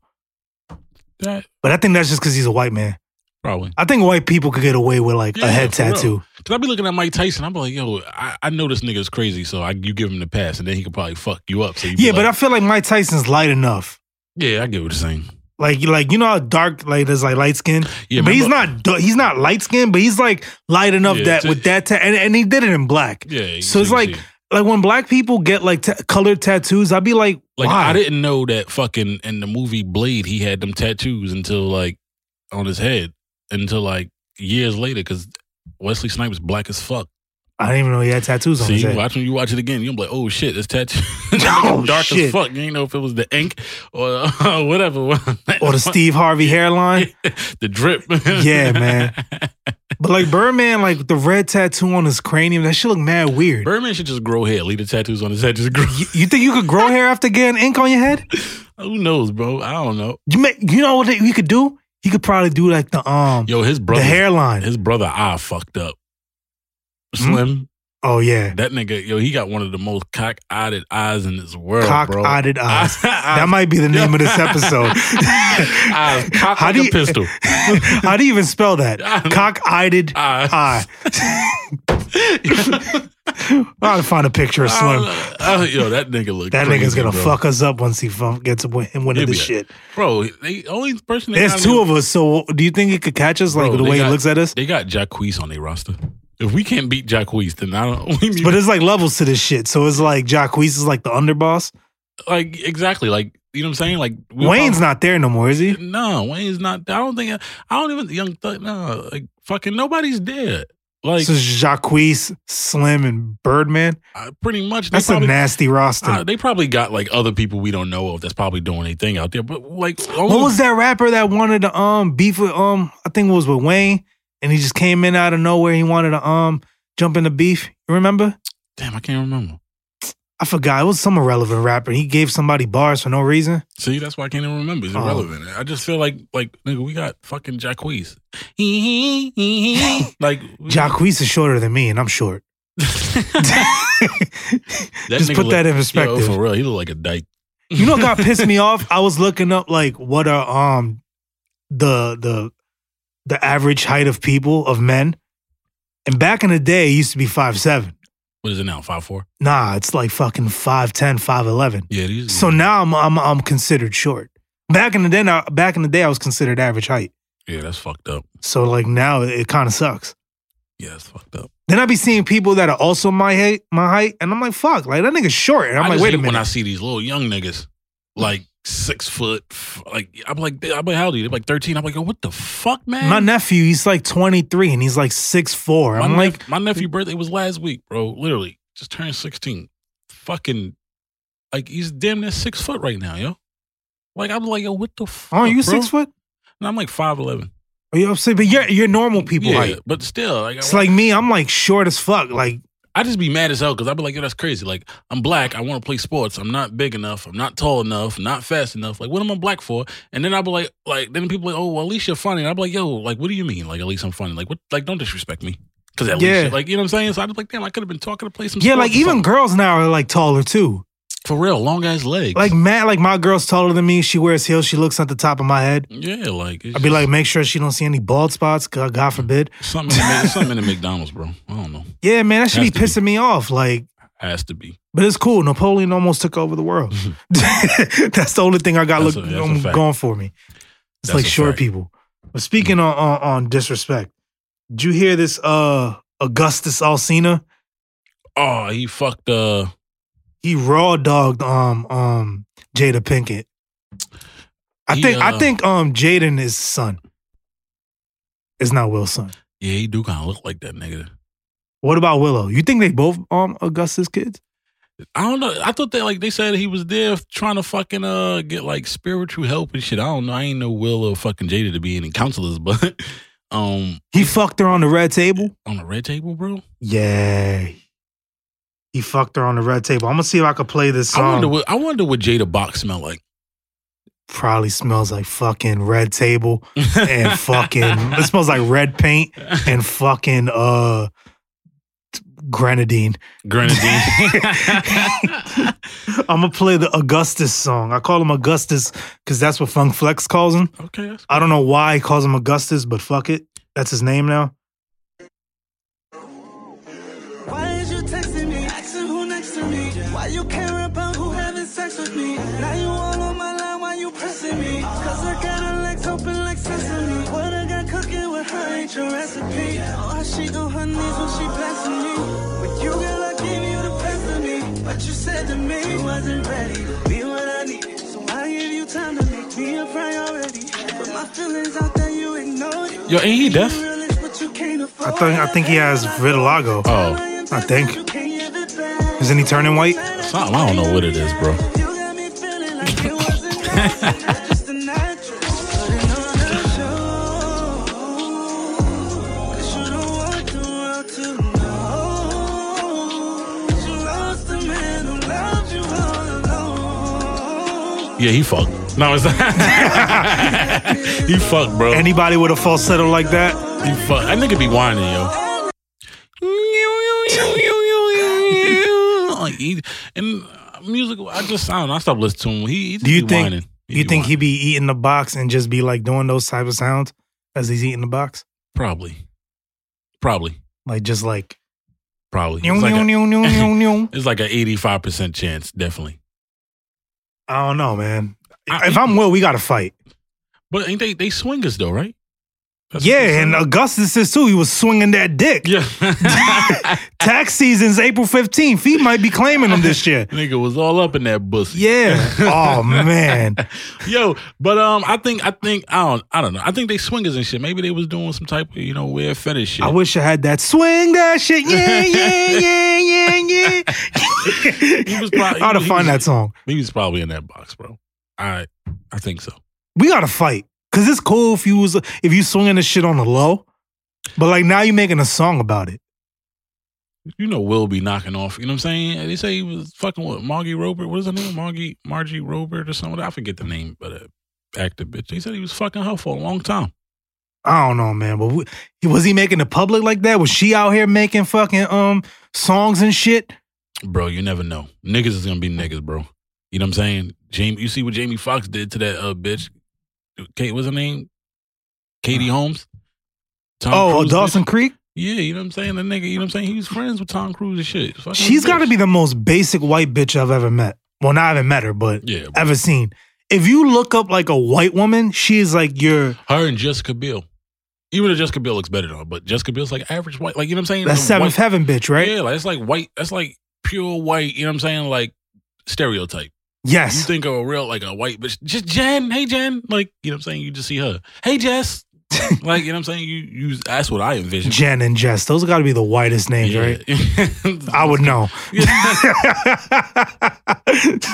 that But I think that's just because he's a white man. probably. I think white people could get away with like Yeah, a head tattoo. real. Cause I be looking at Mike Tyson. I'm like, yo, I, I know this nigga's crazy, so I, you give him the pass, and then he could probably fuck you up. So you Yeah, but I feel like Mike Tyson's light enough. yeah, I get what you're saying. Like, you like you know how dark like there's like light skin, Yeah, but he's not he's not light skin, but he's like light enough Yeah, that with that ta- and, and he did it in black. Yeah. So it's like like when black people get like ta- colored tattoos, I'd be like, like why? I didn't know that fucking in the movie Blade he had them tattoos until like on his head until like years later because Wesley Snipes black as fuck. I didn't even know he had tattoos on his head. watch when you watch it again, you'll be like, oh shit, this tattoo *laughs* *laughs* Oh, *laughs* dark shit. as fuck. You ain't know if it was the ink or uh, whatever. Or the Steve Harvey hairline. the drip. Yeah, man. But like Birdman, like the red tattoo on his cranium, that shit look mad weird. Birdman should just grow hair. Leave the tattoos on his head. Just grow. You, you think you could grow hair after getting ink on your head? Who knows, bro? I don't know. You may, you know what you could do? You could probably do like the um Yo, his brother, the hairline. his brother, eye fucked up. Hmm? Slim, oh yeah, that nigga, yo, he got one of the most cock-eyed eyes in this world, cock-eyed *laughs* eyes. that might be the name of this episode. *laughs* eyes, cock How do you- pistol. *laughs* How do you even spell that? Cock-eyed Eye. eye. I'll find a picture of Slim. Uh, yo, that nigga look. That crazy, nigga's gonna bro. fuck us up once he gets He'll of this shit. bro. The only person There's two of us, so do you think he could catch us like Bro, the way got- he looks at us? They got Jacquees on their roster. If we can't beat Jacquees, then I don't. *laughs* We need, But it's like levels to this shit. So it's like Jacquees is like the underboss. like exactly, like you know what I'm saying. Like Wayne's not there no more, is he? No, Wayne's not. I don't think. I don't even. Young Thug. No, like fucking nobody's dead. Like so Jacquees, Slim, and Birdman. uh, pretty much. They That's probably, a nasty roster. uh, they probably got like other people we don't know of that's probably doing anything out there. But like, what was that rapper that wanted to um beef with um I think it was with Wayne and he just came in out of nowhere. He wanted to um jump into beef. You remember? Damn, I can't remember. I forgot. It was some irrelevant rapper. He gave somebody bars for no reason. See, that's why I can't even remember. It's Oh. irrelevant. I just feel like, like, nigga, we got fucking Jacquees. *laughs* like, Jacquees is shorter than me, and I'm short. *laughs* *laughs* Just put look- that in Yo, perspective. for real, he look like a dyke. You know what got pissed me off? I was looking up like what are um the the the average height of people of men. And back in the day, it used to be five seven. What is it now? Five four? Nah, it's like fucking 5'10, 5'11. Yeah, these. So now I'm I'm I'm considered short. Back in the day, now, back in the day, I was considered average height. yeah, that's fucked up. So like now, it, kind of sucks. Yeah, that's fucked up. Then I be seeing people that are also my height, my height, and I'm like, fuck, like that nigga's short. And I'm I like, just wait a hate when I see these little young niggas like six foot, like I'm like, I'm like, how old are you? They're like thirteen. I'm like, yo, what the fuck, man? My nephew, he's like 23 and he's like six four. I'm like, my nephew' birthday was last week, bro. Literally, just turned sixteen. Fucking, like he's damn near six foot right now, yo. Like I'm like, yo, what the fuck? oh, you bro? six foot? And I'm like five eleven. Are you upset? But you're you're normal people yeah, height. but still, like, It's like me, I'm like short as fuck. Like, I just be mad as hell because I'd be like, yo, that's crazy. Like I'm black, I want to play sports. I'm not big enough. I'm not tall enough. Not fast enough. Like what am I black for? And then I'd be like, like then people like, oh, well, at least you're funny. And I be like, yo, like what do you mean? Like at least I'm funny. Like what? Like don't disrespect me. Because at Yeah. least, like you know what I'm saying. So I was like, damn, I could have been talking to play some. yeah, like even something. girls now are like taller too. For real, long ass legs. Like Matt, like my girl's taller than me. She wears heels. She looks at the top of my head. yeah, like I'd be just like, make sure she don't see any bald spots. God, God forbid. something. In the, something in McDonald's, bro. I don't know. Yeah, man, that should be Has be. pissing me off. Like, Has to be. but it's cool. Napoleon almost took over the world. *laughs* *laughs* that's the only thing I got That's look, a- um, going for me. It's That's like short fact. people. But speaking on, on on disrespect, did you hear this? Uh, Augustus Alsina, Oh, he fucked. uh he raw dogged um um Jada Pinkett. I He, think I uh, think um Jaden is son. It's not Will's son. Yeah, he do kind of look like that nigga. What about Willow? You think they both um Augustus kids? I don't know. I thought that like they said he was there trying to fucking uh get like spiritual help and shit. I don't know. I ain't no Will or fucking Jada to be any counselors, *laughs* but um He fucked her on the red table. on the red table, bro. Yeah. He fucked her on the red table. I'm gonna see if I could play this I song. wonder what I wonder what Jada box smell like. Probably smells like fucking red table and *laughs* fucking it smells like red paint and fucking uh grenadine. grenadine. *laughs* I'm gonna play the Augustus song. I call him Augustus because that's what Funk Flex calls him. okay, that's I don't know why he calls him Augustus, but fuck it. That's his name now. Wasn't ready to be what I needed. So I give you time to make me a priority. But my feelings out there, you ignored it. Yo, ain't he deaf? I think I think he has vitiligo. Oh, I think. Isn't he turning white? something. I don't know what it is, bro. *laughs* Yeah, he fucked. No, it's not. *laughs* he fucked, bro. Anybody with a falsetto like that? he fucked. That nigga be whining, yo. *laughs* Like he, and music, I just I don't know. I stopped listening to him. He, he Do you be think- whining. You be think whining. he be eating the box and just be like doing those type of sounds as he's eating the box? probably, probably, Like just like probably? *laughs* It's like, a, it's like an eighty-five percent chance, definitely. I don't know, man. I- If I'm Will, we gotta fight. But ain't they they swingers though, right? That's Yeah, and. Augustus is too. He was swinging that dick. yeah, *laughs* Tax season's April 15th. He might be claiming him this year. *laughs* nigga was all up in that pussy. Yeah. Oh man. *laughs* Yo, but um, I think I think I don't I don't know. I think they swingers and shit. Maybe they was doing some type of you know weird fetish shit. I wish I had that swing that shit. Yeah, yeah, yeah, yeah, yeah. He was probably- I'd have find that song. he was probably in that box, bro. I I think so. We gotta fight. Cause it's cool if you was if you swinging this shit on the low. But like now you making a song about it. You know, Will be knocking off. You know what I'm saying? They say he was fucking with Margie Robert. What is her name? Margie Margie Robert or something. I forget the name, but uh, active bitch. They said he was fucking her for a long time. I don't know, man. But we, was he making it public like that? Was she out here making fucking um songs and shit? Bro, you never know. Niggas is gonna be niggas, bro. You know what I'm saying? Jamie, you see what Jamie Foxx did to that uh bitch? Kate, what's her name? Katie uh-huh. Holmes. Tom oh, Cruise Dawson? Creek. Yeah, you know what I'm saying? The nigga, you know what I'm saying? He was friends with Tom Cruise and shit. Fucking She's got to be the most basic white bitch I've ever met. Well, not even met her, but Yeah, bro. ever seen. If you look up like a white woman, she is like your her and Jessica Biel. Even though Jessica Biel looks better than her, but Jessica Biel's like average white. Like, you know what I'm saying? that The seventh white- heaven bitch, right? Yeah, like it's like white. That's like pure white. You know what I'm saying? Like stereotype. You think of a real like a white bitch, just Jen. Hey Jen, like you know what I'm saying. You just see her. Hey Jess, *laughs* like you know what I'm saying. You you. That's what I envision. Jen and Jess. Those got to be the whitest names, Yeah. right? *laughs* I would know. *laughs*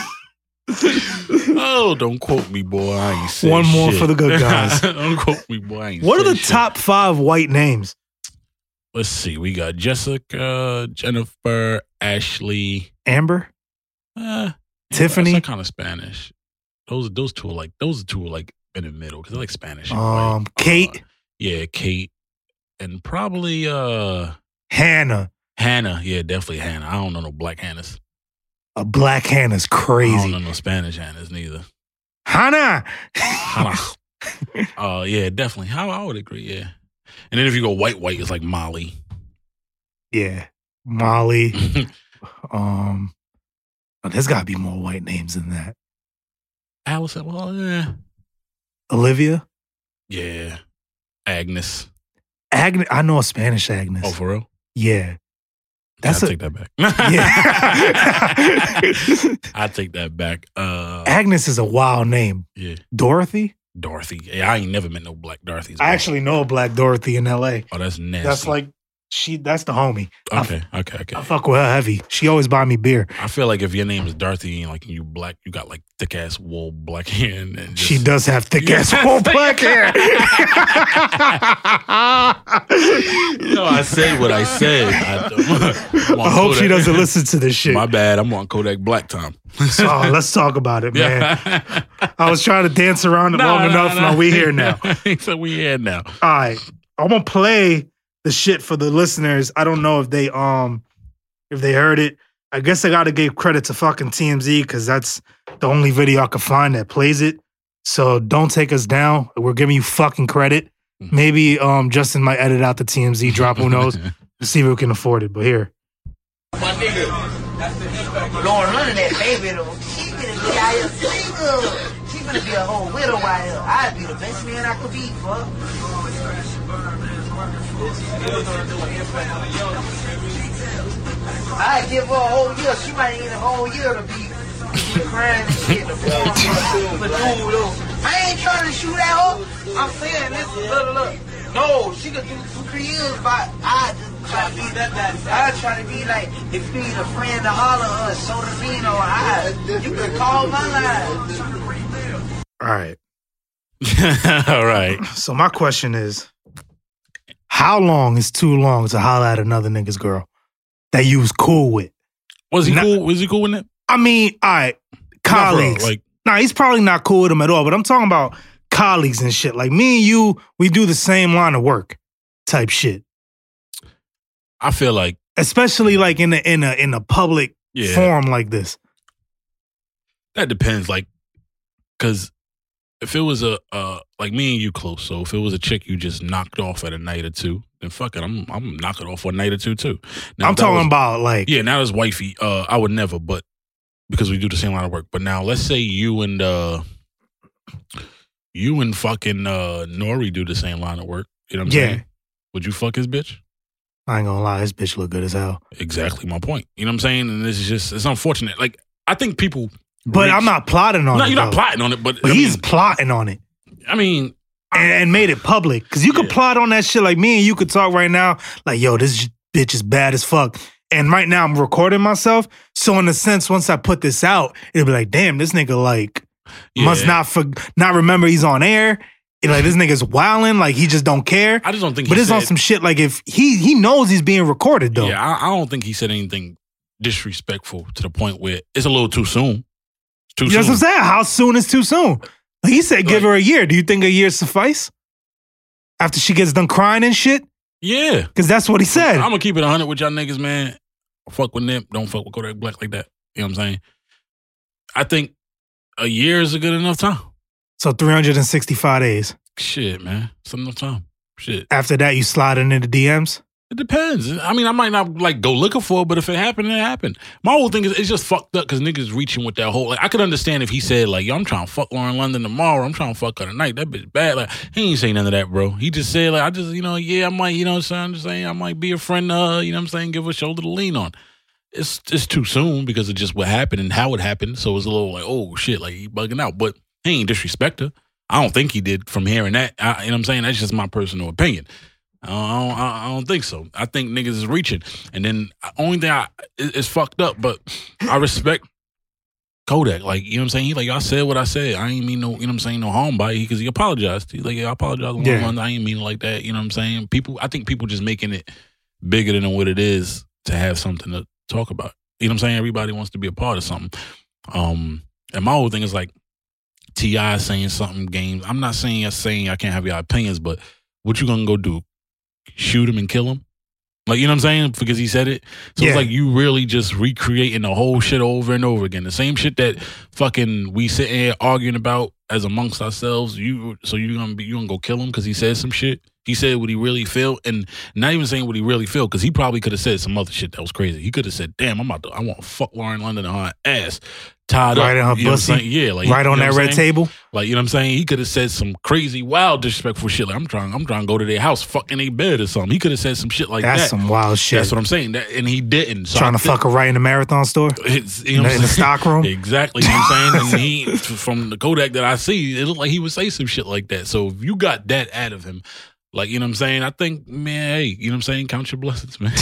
oh, don't quote me, boy. I ain't One more shit. for the good guys. don't quote me, boy. What are the shit. top five white names? Let's see. We got Jessica, Jennifer, Ashley, Amber? uh, Tiffany? That's kind of Spanish. Those those two are like those two are like in the middle because they're like Spanish. Um, white. Kate? Uh, yeah, Kate, and probably uh Hannah. Hannah. Yeah, definitely Hannah. I don't know no black Hannahs. A black Hannah's crazy. I don't know no Spanish Hannahs neither. Hannah. Hannah. *laughs* uh, yeah, definitely. How I would agree. Yeah, and then if you go white, white, it's like Molly. yeah. Molly. *laughs* Um, oh, there's got to be more white names than that. Allison. Well, yeah, Olivia. yeah. Agnes. Agnes. I know a Spanish Agnes. Oh, for real? yeah. That's I a- take that back. *laughs* Yeah. *laughs* I take that back. Uh, Agnes is a wild name. yeah, Dorothy. Dorothy. Yeah, I ain't never met no black Dorothys. I actually know a black Dorothy in L.A. Oh, that's nasty. That's like she. That's the homie. I- okay, okay, okay. I fuck with her heavy. She always buy me beer. I feel like if your name is Dorothy and like you black, you got like thick ass wool black *laughs* hair and, and just, She does have thick ass *laughs* wool black hair. You know, I said what I said. I, *laughs* I hope she doesn't listen to this shit. My bad. I'm on Kodak Black time. So let's talk about it, man. Yeah. I was trying to dance around it long enough. Now we here now. so we here now. All right, I'm gonna play the shit for the listeners. I don't know if they um if they heard it. I guess I gotta give credit to fucking TMZ because that's the only video I could find that plays it. So don't take us down. We're giving you fucking credit. Maybe um Justin might edit out the TMZ drop. Who knows? *laughs* Let's see if we can afford it. But here, My nigga. Lauren running that baby though. She finna be out here single. She finna be a whole widow out here. I'd be the best man I could be, fuck. I'd give her a whole year. She might need a whole year to be crying and shit. *laughs* To dude though. I ain't trying to shoot at her. I'm saying this. Look, look. No, she could do two, three years, but I just try to be that. I try to be like, if you need a friend to holler or show the lean or I, you can call my line. all right. *laughs* All right. So my question is, how long is too long to holler at another nigga's girl that you was cool with? Was he Nah. cool? Was he cool with that? I mean, all right, Not colleagues. Like, Nah, he's probably not cool with him at all. But I'm talking about colleagues and shit. Like me and you, we do the same line of work, type shit. I feel like, Especially like in a in a in a public yeah, forum like this. that depends. Like, because if it was a, uh, like me and you close, so if it was a chick you just knocked off at a night or two, then fuck it, I'm, I'm knocking off for a night or two too. Now, I'm talking was- about like Yeah, now as wifey, uh, I would never, but because we do the same line of work. But now let's say you and uh you and fucking uh Nori do the same line of work. You know what I'm Yeah. saying? Would you fuck his bitch? I ain't gonna lie, this bitch look good as hell. Exactly my point. You know what I'm saying? And this is just it's unfortunate. Like I think people But I'm not plotting on it. No, it. you're not though. plotting on it, but, But I he's mean, plotting on it. I mean, and, and made it public. Cause you could Yeah. plot on that shit like me and you could talk right now, like, yo, this bitch is bad as fuck. And right now I'm recording myself. So in a sense, once I put this out, it'll be like, damn, this nigga like must yeah. not for not remember he's on air. like this nigga's wilding, like he just don't care. I just don't think. But he it's on said- some shit like if he he knows he's being recorded though. Yeah, I, I don't think he said anything disrespectful to the point where it's a little too soon. Too That's what I'm saying. How soon is too soon? Like he said, give Like- her a year. Do you think a year suffice? After she gets done crying and shit? Yeah, Because that's what he said. I'm gonna keep it 100 with y'all niggas, man. Fuck with Nip. Don't fuck with Kodak Black like that. You know what I'm saying? I think a year is a good enough time. So 365 days. Shit, man. It's enough time. Shit. After that, you slide into the DMs. It depends. I mean, I might not like go looking for it, but if it happened, it happened. My whole thing is it's just fucked up because niggas reaching with that whole like I could understand if he said like, yo, I'm trying to fuck Lauren London tomorrow. I'm trying to fuck her tonight. That bitch bad. Like he ain't say none of that, bro. He just said like I just, you know, yeah, I might, you know what I'm just saying, I might be a friend Uh, you know what I'm saying, give a shoulder to lean on. It's it's too soon because of just what happened and how it happened. So it's a little like, oh shit, like he bugging out. But he ain't disrespect her. I don't think he did from hearing that. I, you know what I'm saying? That's just my personal opinion. I don't, I don't, think so. I think niggas is reaching, and then only thing I it's fucked up, but I respect Kodak. Like you know what I'm saying. He like I said what I said. I ain't mean no you know what I'm saying no harm by it because he apologized. He like I apologize. Yeah. Yeah. I ain't mean it like that. You know what I'm saying. People, I think people just making it bigger than what it is to have something to talk about. You know what I'm saying. Everybody wants to be a part of something. Um, and my whole thing is like T.I. saying something. Games. I'm not saying saying I can't have your opinions, but what you gonna go do? Shoot him and kill him? Like you know what I'm saying? Because he said it. So Yeah. it's like you really just recreating the whole shit over and over again. The same shit that fucking we sitting here arguing about as amongst ourselves. You so you gonna be you gonna go kill him because he said some shit. He said what he really felt, and not even saying what he really felt because he probably could have said some other shit that was crazy. He could have said, "Damn, I'm about to, I want to fuck Lauren London on her ass, tied up. Right up, in her you pussy? Yeah, like right on that red table. Like you know what I'm saying? He could have said some crazy, wild, disrespectful shit. Like I'm trying, I'm trying to go to their house, fuck in their bed or something. He could have said some shit like That's that. That's some wild shit. That's what I'm saying. That, and he didn't. So Trying I to fuck her right in the marathon store *laughs* it's, you in know the, what in the stock room. Exactly. You know what I'm saying? And he, *laughs* from the Kodak that I see, it looked like he would say some shit like that. So if you got that out of him, like, you know what I'm saying? I think, man, hey, you know what I'm saying? Count your blessings, man. *laughs*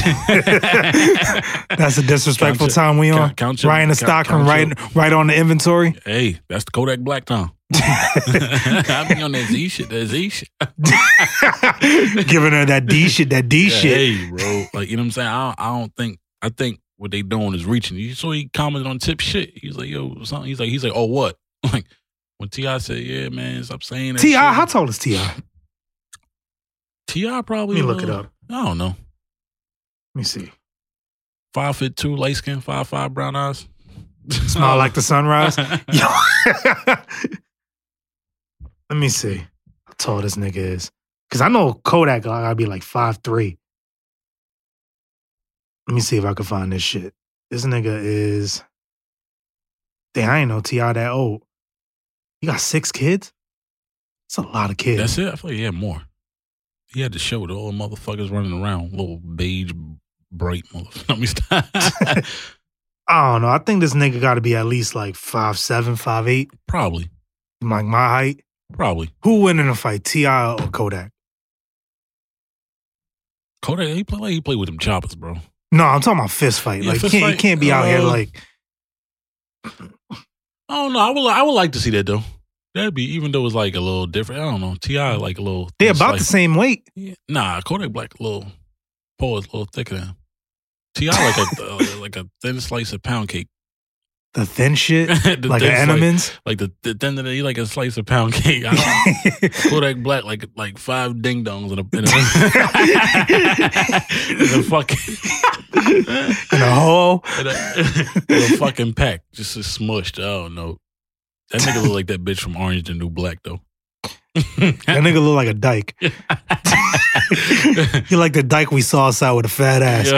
That's a disrespectful your- time we on. count- count your- right in the count- stock right, right on the inventory. hey, that's the Kodak Black time. *laughs* *laughs* I be on that Z shit, that Z shit. Giving her that D shit, that D Yeah, shit. Hey, bro. Like, you know what I'm saying? I don't, I don't think, I think what they doing is reaching. You saw he commented on tip shit. He's like, yo, something. He's like, he's like, oh, what? Like, when T.I. said, yeah, man, stop saying that. T.I., how tall is T.I.? T.I. probably. Let me look it uh, up. I don't know. Let me see. Five foot two, light skin, five five, brown eyes. *laughs* Smile like the sunrise. *laughs* *laughs* Let me see how tall this nigga is. Cause I know Kodak gotta be like five three. Let me see if I can find this shit. This nigga is. Damn, I ain't know T.I. that old. He got six kids. That's a lot of kids. That's it. I feel like he had more. He had to show the old motherfuckers running around, little beige, bright motherfuckers. *laughs* Let me stop. *laughs* I don't know. I think this nigga got to be at least like five seven, five eight, probably, like my height. probably. Who win in a fight, T.I. or Kodak? Kodak, he play like he played with them choppers, bro. No, I'm talking about fist fight. Yeah, like, fist can't, you fight, can't be out here uh, like. I don't know. I would, I would like to see that though. That'd be even though it's like a little different. I don't know. T.I. like a little. They're about the same weight. Yeah. Nah, Kodak Black a little. Paul is a little thicker than. T.I. like a *laughs* uh, like a thin slice of pound cake. The thin shit, *laughs* The like thin Entenmann's. Like the, the thin that he like a slice of pound cake. I don't, *laughs* Kodak Black like like five ding dongs in a in a, in a fucking In a hole. in a, in a fucking pack, just a smushed. I don't know. That nigga look like that bitch from Orange the New Black though. That nigga look like a dyke. *laughs* He like the dyke we saw outside with a fat ass.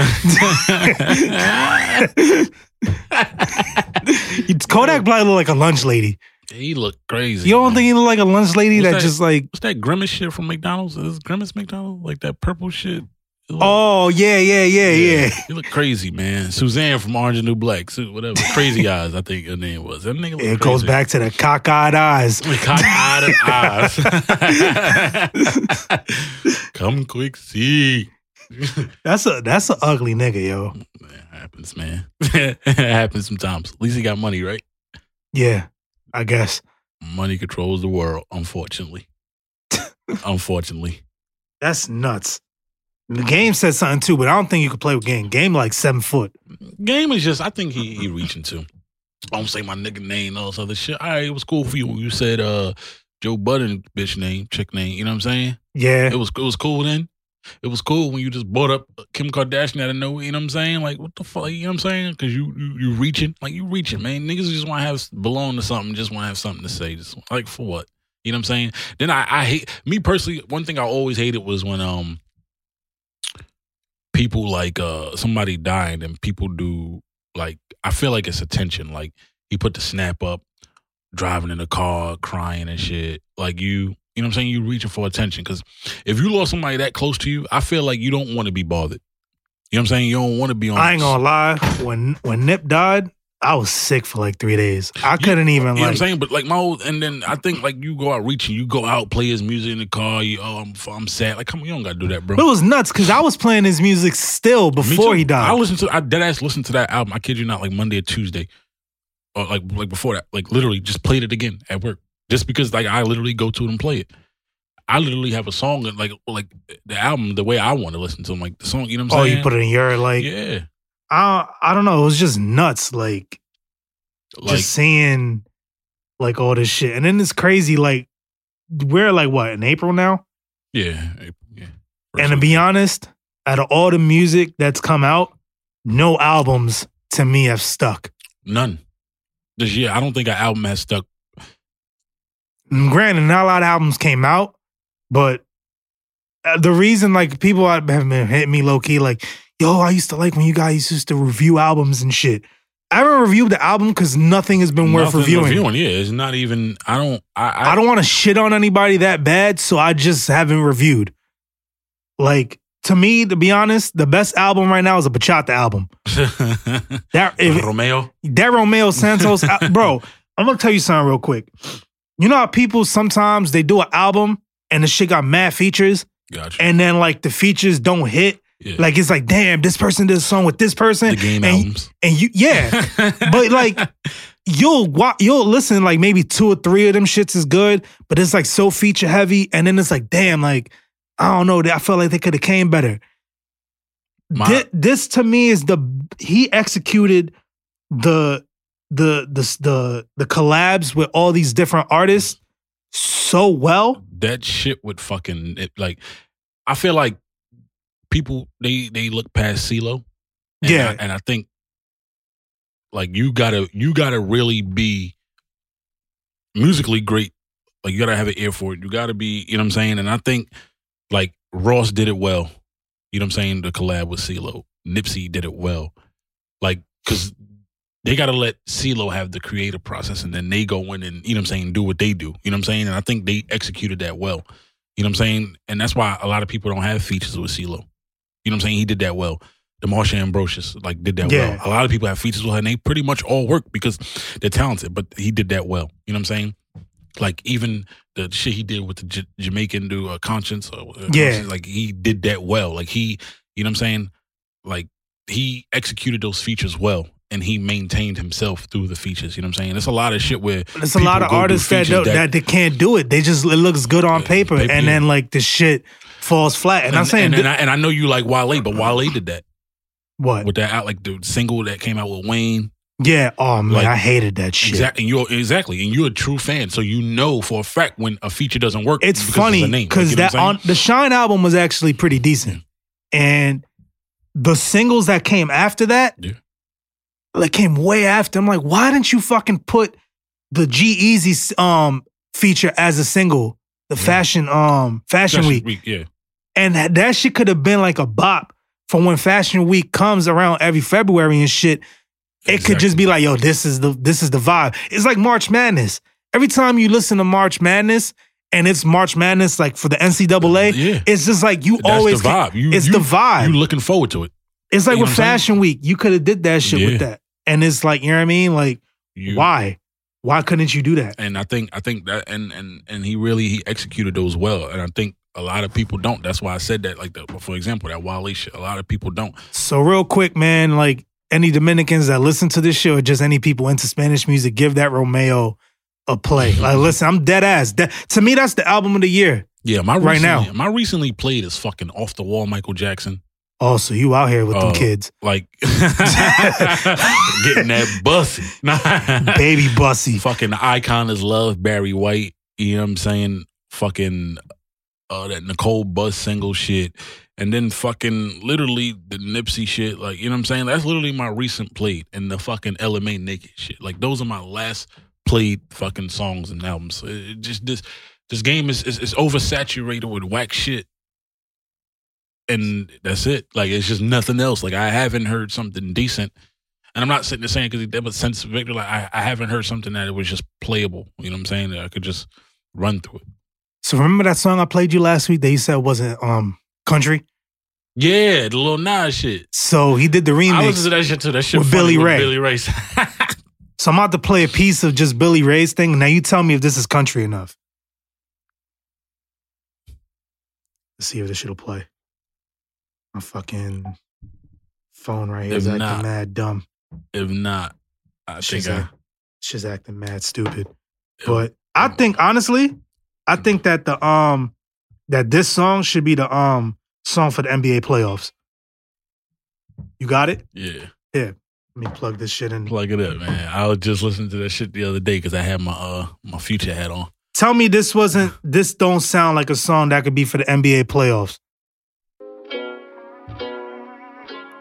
Yeah. *laughs* Kodak Black look like a lunch lady. he look crazy. You don't man. think he look like a lunch lady that, that? just like, What's that grimace shit from McDonald's? Is this grimace McDonald's like that purple shit? Look- oh yeah, yeah, yeah, yeah. You look crazy, man. Suzanne from Orange and New Black, Su- whatever. Crazy *laughs* Eyes, I think her name was. That nigga look It goes back to the cockeyed eyes. Cock-eyed eyes. *laughs* Come quick, see. That's a that's an ugly nigga, yo. It happens, man. *laughs* it happens sometimes. At least he got money, right? Yeah, I guess. Money controls the world, unfortunately. unfortunately. That's nuts. The game said something too, but I don't think you could play with game. Game like seven foot. Game is just I think he he reaching too. I don't say my nigga name, all this other shit. All right, it was cool for you when you said uh Joe Budden bitch name, chick name, you know what I'm saying? Yeah. It was it was cool then. It was cool when you just brought up Kim Kardashian out of nowhere, you know what I'm saying? Like what the fuck, you know what I'm saying? Because you, you you reaching, like you reaching, man. Niggas just want to have belong to something, just want to have something to say. Just like for what? You know what I'm saying? Then I I hate me personally. One thing I always hated was when um people like uh somebody died and people do like I feel like it's attention. Like he put the snap up, driving in the car, crying and shit. Like you, you know what I'm saying? You reaching for attention because if you lost somebody that close to you, I feel like you don't want to be bothered. You know what I'm saying? You don't want to be on. I ain't gonna lie. When when Nip died, I was sick for like three days. I couldn't even You know what I'm saying? But like my old, and then I think like you go out reaching, you go out play his music in the car. You oh I'm I'm sad. Like come on, you don't gotta do that, bro. But it was nuts because I was playing his music still before he died. I listened to I dead ass listened to that album. I kid you not, like Monday or Tuesday, or like like before that, like literally just played it again at work, just because like I literally go to it and play it. I literally have a song and like like the album the way I want to listen to them, like the song. You know what I'm oh, saying? Oh, you put it in your like. yeah, I I don't know. It was just nuts. Like like just seeing like all this shit, and then it's crazy. Like we're like what in April now, yeah, yeah. and to be honest, out of all the music that's come out, no albums to me have stuck. none this year. I don't think an album has stuck. And Granted, not a lot of albums came out, but uh, the reason like people have been hitting me low key like, yo, I used to like when you guys used to review albums and shit. I haven't reviewed the album because nothing has been worth Nothing reviewing. Yeah, it's not even. I don't. I. I, I don't want to shit on anybody that bad, so I just haven't reviewed. Like to me, to be honest, the best album right now is a bachata album. *laughs* That if, Romeo. that Romeo Santos, al- *laughs* bro. I'm gonna tell you something real quick. You know how people sometimes they do an album and the shit got mad features, Gotcha. and then like the features don't hit. Yeah. Like it's like, damn, this person did a song with this person, the game and, albums. and you, yeah, *laughs* but like you'll wa- you'll listen like maybe two or three of them shits is good, but it's like so feature heavy, and then it's like, damn, like I don't know, I felt like they could have came better. My- Thi- this to me is the he executed the the the the the collabs with all these different artists so well. that shit would fucking it, like. I feel like people they they look past CeeLo. And Yeah. I, and I think like you gotta you gotta really be musically great. Like you gotta have an ear for it. You gotta be, you know what I'm saying. And I think like Ross did it well. You know what I'm saying? The collab with CeeLo, Nipsey did it well. Like because they gotta let CeeLo have the creative process, and then they go in and you know what I'm saying do what they do. You know what I'm saying? And I think they executed that well. You know what I'm saying? And that's why a lot of people don't have features with CeeLo. You know what I'm saying? He did that well. The Marsha Ambrosius like did that Yeah. well. A lot of people have features with her, and they pretty much all work because they're talented. But he did that well. You know what I'm saying? Like even the shit he did with the J- Jamaican do uh, Konshens, uh, Yeah. Konshens, like he did that well. Like he, you know what I'm saying? Like he executed those features well. And he maintained himself through the features. You know what I'm saying? There's a lot of shit where There's a lot of artists that, don't, that they can't do it. They just it looks good on Yeah, paper, paper, and then like the shit falls flat. And, I'm saying and, th- I, and I know you like Wale, but Wale did that what? with that out like the single that came out with Wayne. Yeah. Oh man, Like, I hated that shit. Exactly, and you're exactly, and you're a true fan, so you know for a fact when a feature doesn't work. It's funny name. Like, because that on the Shine album was actually pretty decent, and the singles that came after that, Yeah. like came way after. I'm like, why didn't you fucking put the G-Eazy um feature as a single, the Yeah. fashion um fashion saying? week, yeah, and that, that shit could have been like a bop for when fashion week comes around every February and shit. It could just be like, yo, this is the this is the vibe. It's like March Madness. Every time you listen to March Madness and it's March Madness like for the NCAA, uh, Yeah. it's just like you That's always the vibe. You, it's you, the vibe. You looking forward to it? it's like you with what I'm saying? Fashion Week. You could have did that shit Yeah. with that. And it's like, you know what I mean? Like, You, why? Why couldn't you do that? And I think I think that and and and he really he executed those well, and I think a lot of people don't. That's why I said that. Like the, for example, that Wale shit. A lot of people don't. So real quick, man, like any Dominicans that listen to this show or just any people into Spanish music, give that Romeo a play. *laughs* Like, listen, I'm dead ass. That, to me, that's the album of the year. Yeah, my Right recently, now. my recently played is fucking off the wall Michael Jackson. Oh, so you out here with them Oh. kids. Like *laughs* *laughs* getting that bussy. Baby Bussy. fucking icon is love, Barry White. You know what I'm saying? Fucking uh that Nicole Bus single shit. And then fucking literally the Nipsey shit. Like, you know what I'm saying? That's literally my recent played and the fucking LMA naked shit. Like those are my last played fucking songs and albums. So it just this this game is is, is oversaturated with whack shit. And that's it. Like it's just nothing else. Like I haven't heard something decent. And I'm not sitting there saying because there was sense of victory. Like I, I haven't heard something that it was just playable. You know what I'm saying? That I could just run through it. So remember that song I played you last week that you said wasn't um country? Yeah, the Lil Nas shit. So he did the I remix. listened to that shit too. That shit With Billy Ray. Billy Ray. *laughs* So I'm about to play a piece of just Billy Ray's thing. Now you tell me if this is country enough. Let's see if this shit'll play. My fucking phone right here If acting not, mad dumb. if not, I think She's, I, act- she's acting mad stupid. But I think honestly, I think that the um that this song should be the um song for the NBA playoffs. You got it? yeah, Yeah. Let me plug this shit in. plug it up, man. I was just listening to that shit the other day because I had my uh my future hat on. Tell me this wasn't this don't sound like a song that could be for the NBA playoffs.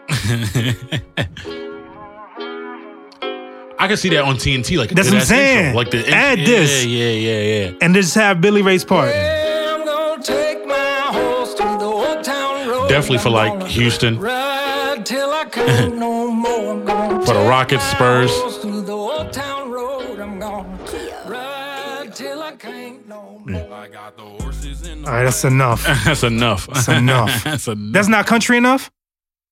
*laughs* I can see that on TNT. Like That's what I'm good-ass intro. saying. Like the Add yeah, this. Yeah, yeah, yeah. Yeah. And just have Billy Ray's part. I'm gonna take my horse to the old town road. Definitely for like Houston. Ride till I can't *laughs* no more. I'm gonna For the take Rockets, Spurs. horse to the old town road. I'm gonna ride till I can't no more. I got the horses in All right, that's enough. *laughs* That's enough. That's enough. *laughs* That's enough. That's not country enough?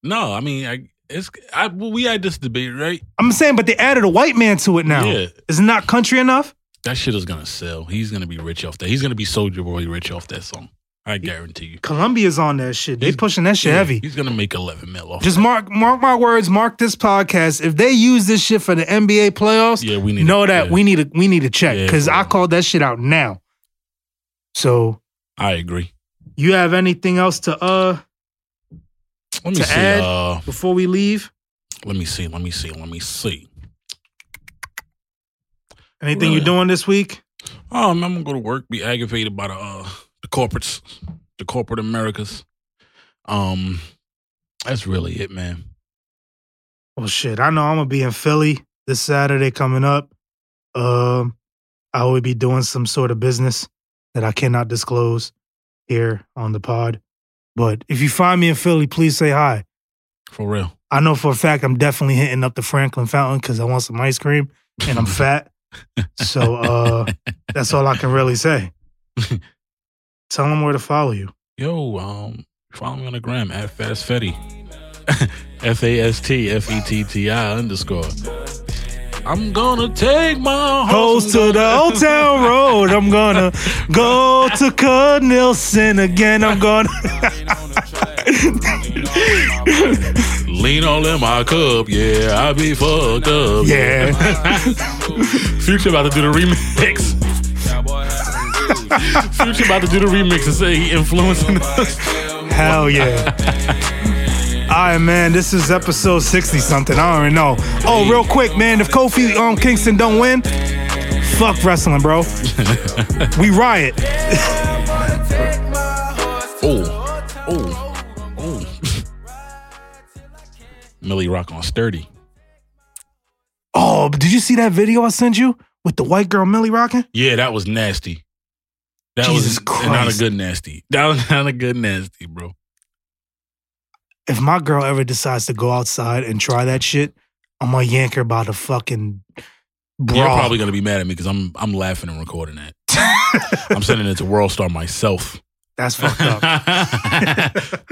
no, I mean, I, it's I, well, we had this debate, right? I'm saying, but they added a white man to it now. Yeah. Is it not country enough? That shit is gonna sell. He's gonna be rich off that. He's gonna be Soulja Boy rich off that song. I guarantee you. Columbia's on that shit. They They- pushing that shit Yeah, heavy. He's gonna make eleven mil off. Just that. mark mark my words, mark this podcast. If they use this shit for the NBA playoffs, Yeah, we need know to- that yeah. we need to we need to check because for I called that shit out now. So I agree. you have anything else to uh Let me To see. add? Uh, before we leave? let me see. Let me see. Let me see. Anything Really? you're doing this week? Oh, I'm gonna go to work, be aggravated by the uh, the corporates, the corporate Americas. Um, that's really it, man. Well, shit, I know I'm gonna be in Philly this Saturday coming up. Um, I will be doing some sort of business that I cannot disclose here on the pod. But if you find me in Philly, please say hi. For real. I know for a fact I'm definitely hitting up the Franklin Fountain because I want some ice cream and I'm *laughs* fat. So uh, that's all I can really say. *laughs* Tell them where to follow you. Yo, um, follow me on the gram at Fast Fetti. *laughs* F A S T F E T T I underscore. I'm gonna take my horse to the old *laughs* town road. I'm gonna go to Cud Nilson again. I'm gonna. Lean all in my cup, yeah, I be fucked up. Yeah. *laughs* Future about to do the remix. *laughs* Future about to do the remix and say he influencing us. Hell yeah. All right, man. This is episode 60 something. I don't even know. Oh, real quick, man. If Kofi um, Kingston don't win, fuck wrestling, bro. *laughs* we riot. Oh, oh, oh. *laughs* Millie Rock on sturdy. Oh, did you see that video I sent you with the white girl Millie rocking? Yeah, that was nasty. That Jesus was not a good nasty. That was not a good nasty, bro. If my girl ever decides to go outside and try that shit, I'm gonna yank her by the fucking bra. You're probably gonna be mad at me because I'm I'm laughing and recording that. *laughs* I'm sending it to World Star myself. That's fucked up. *laughs*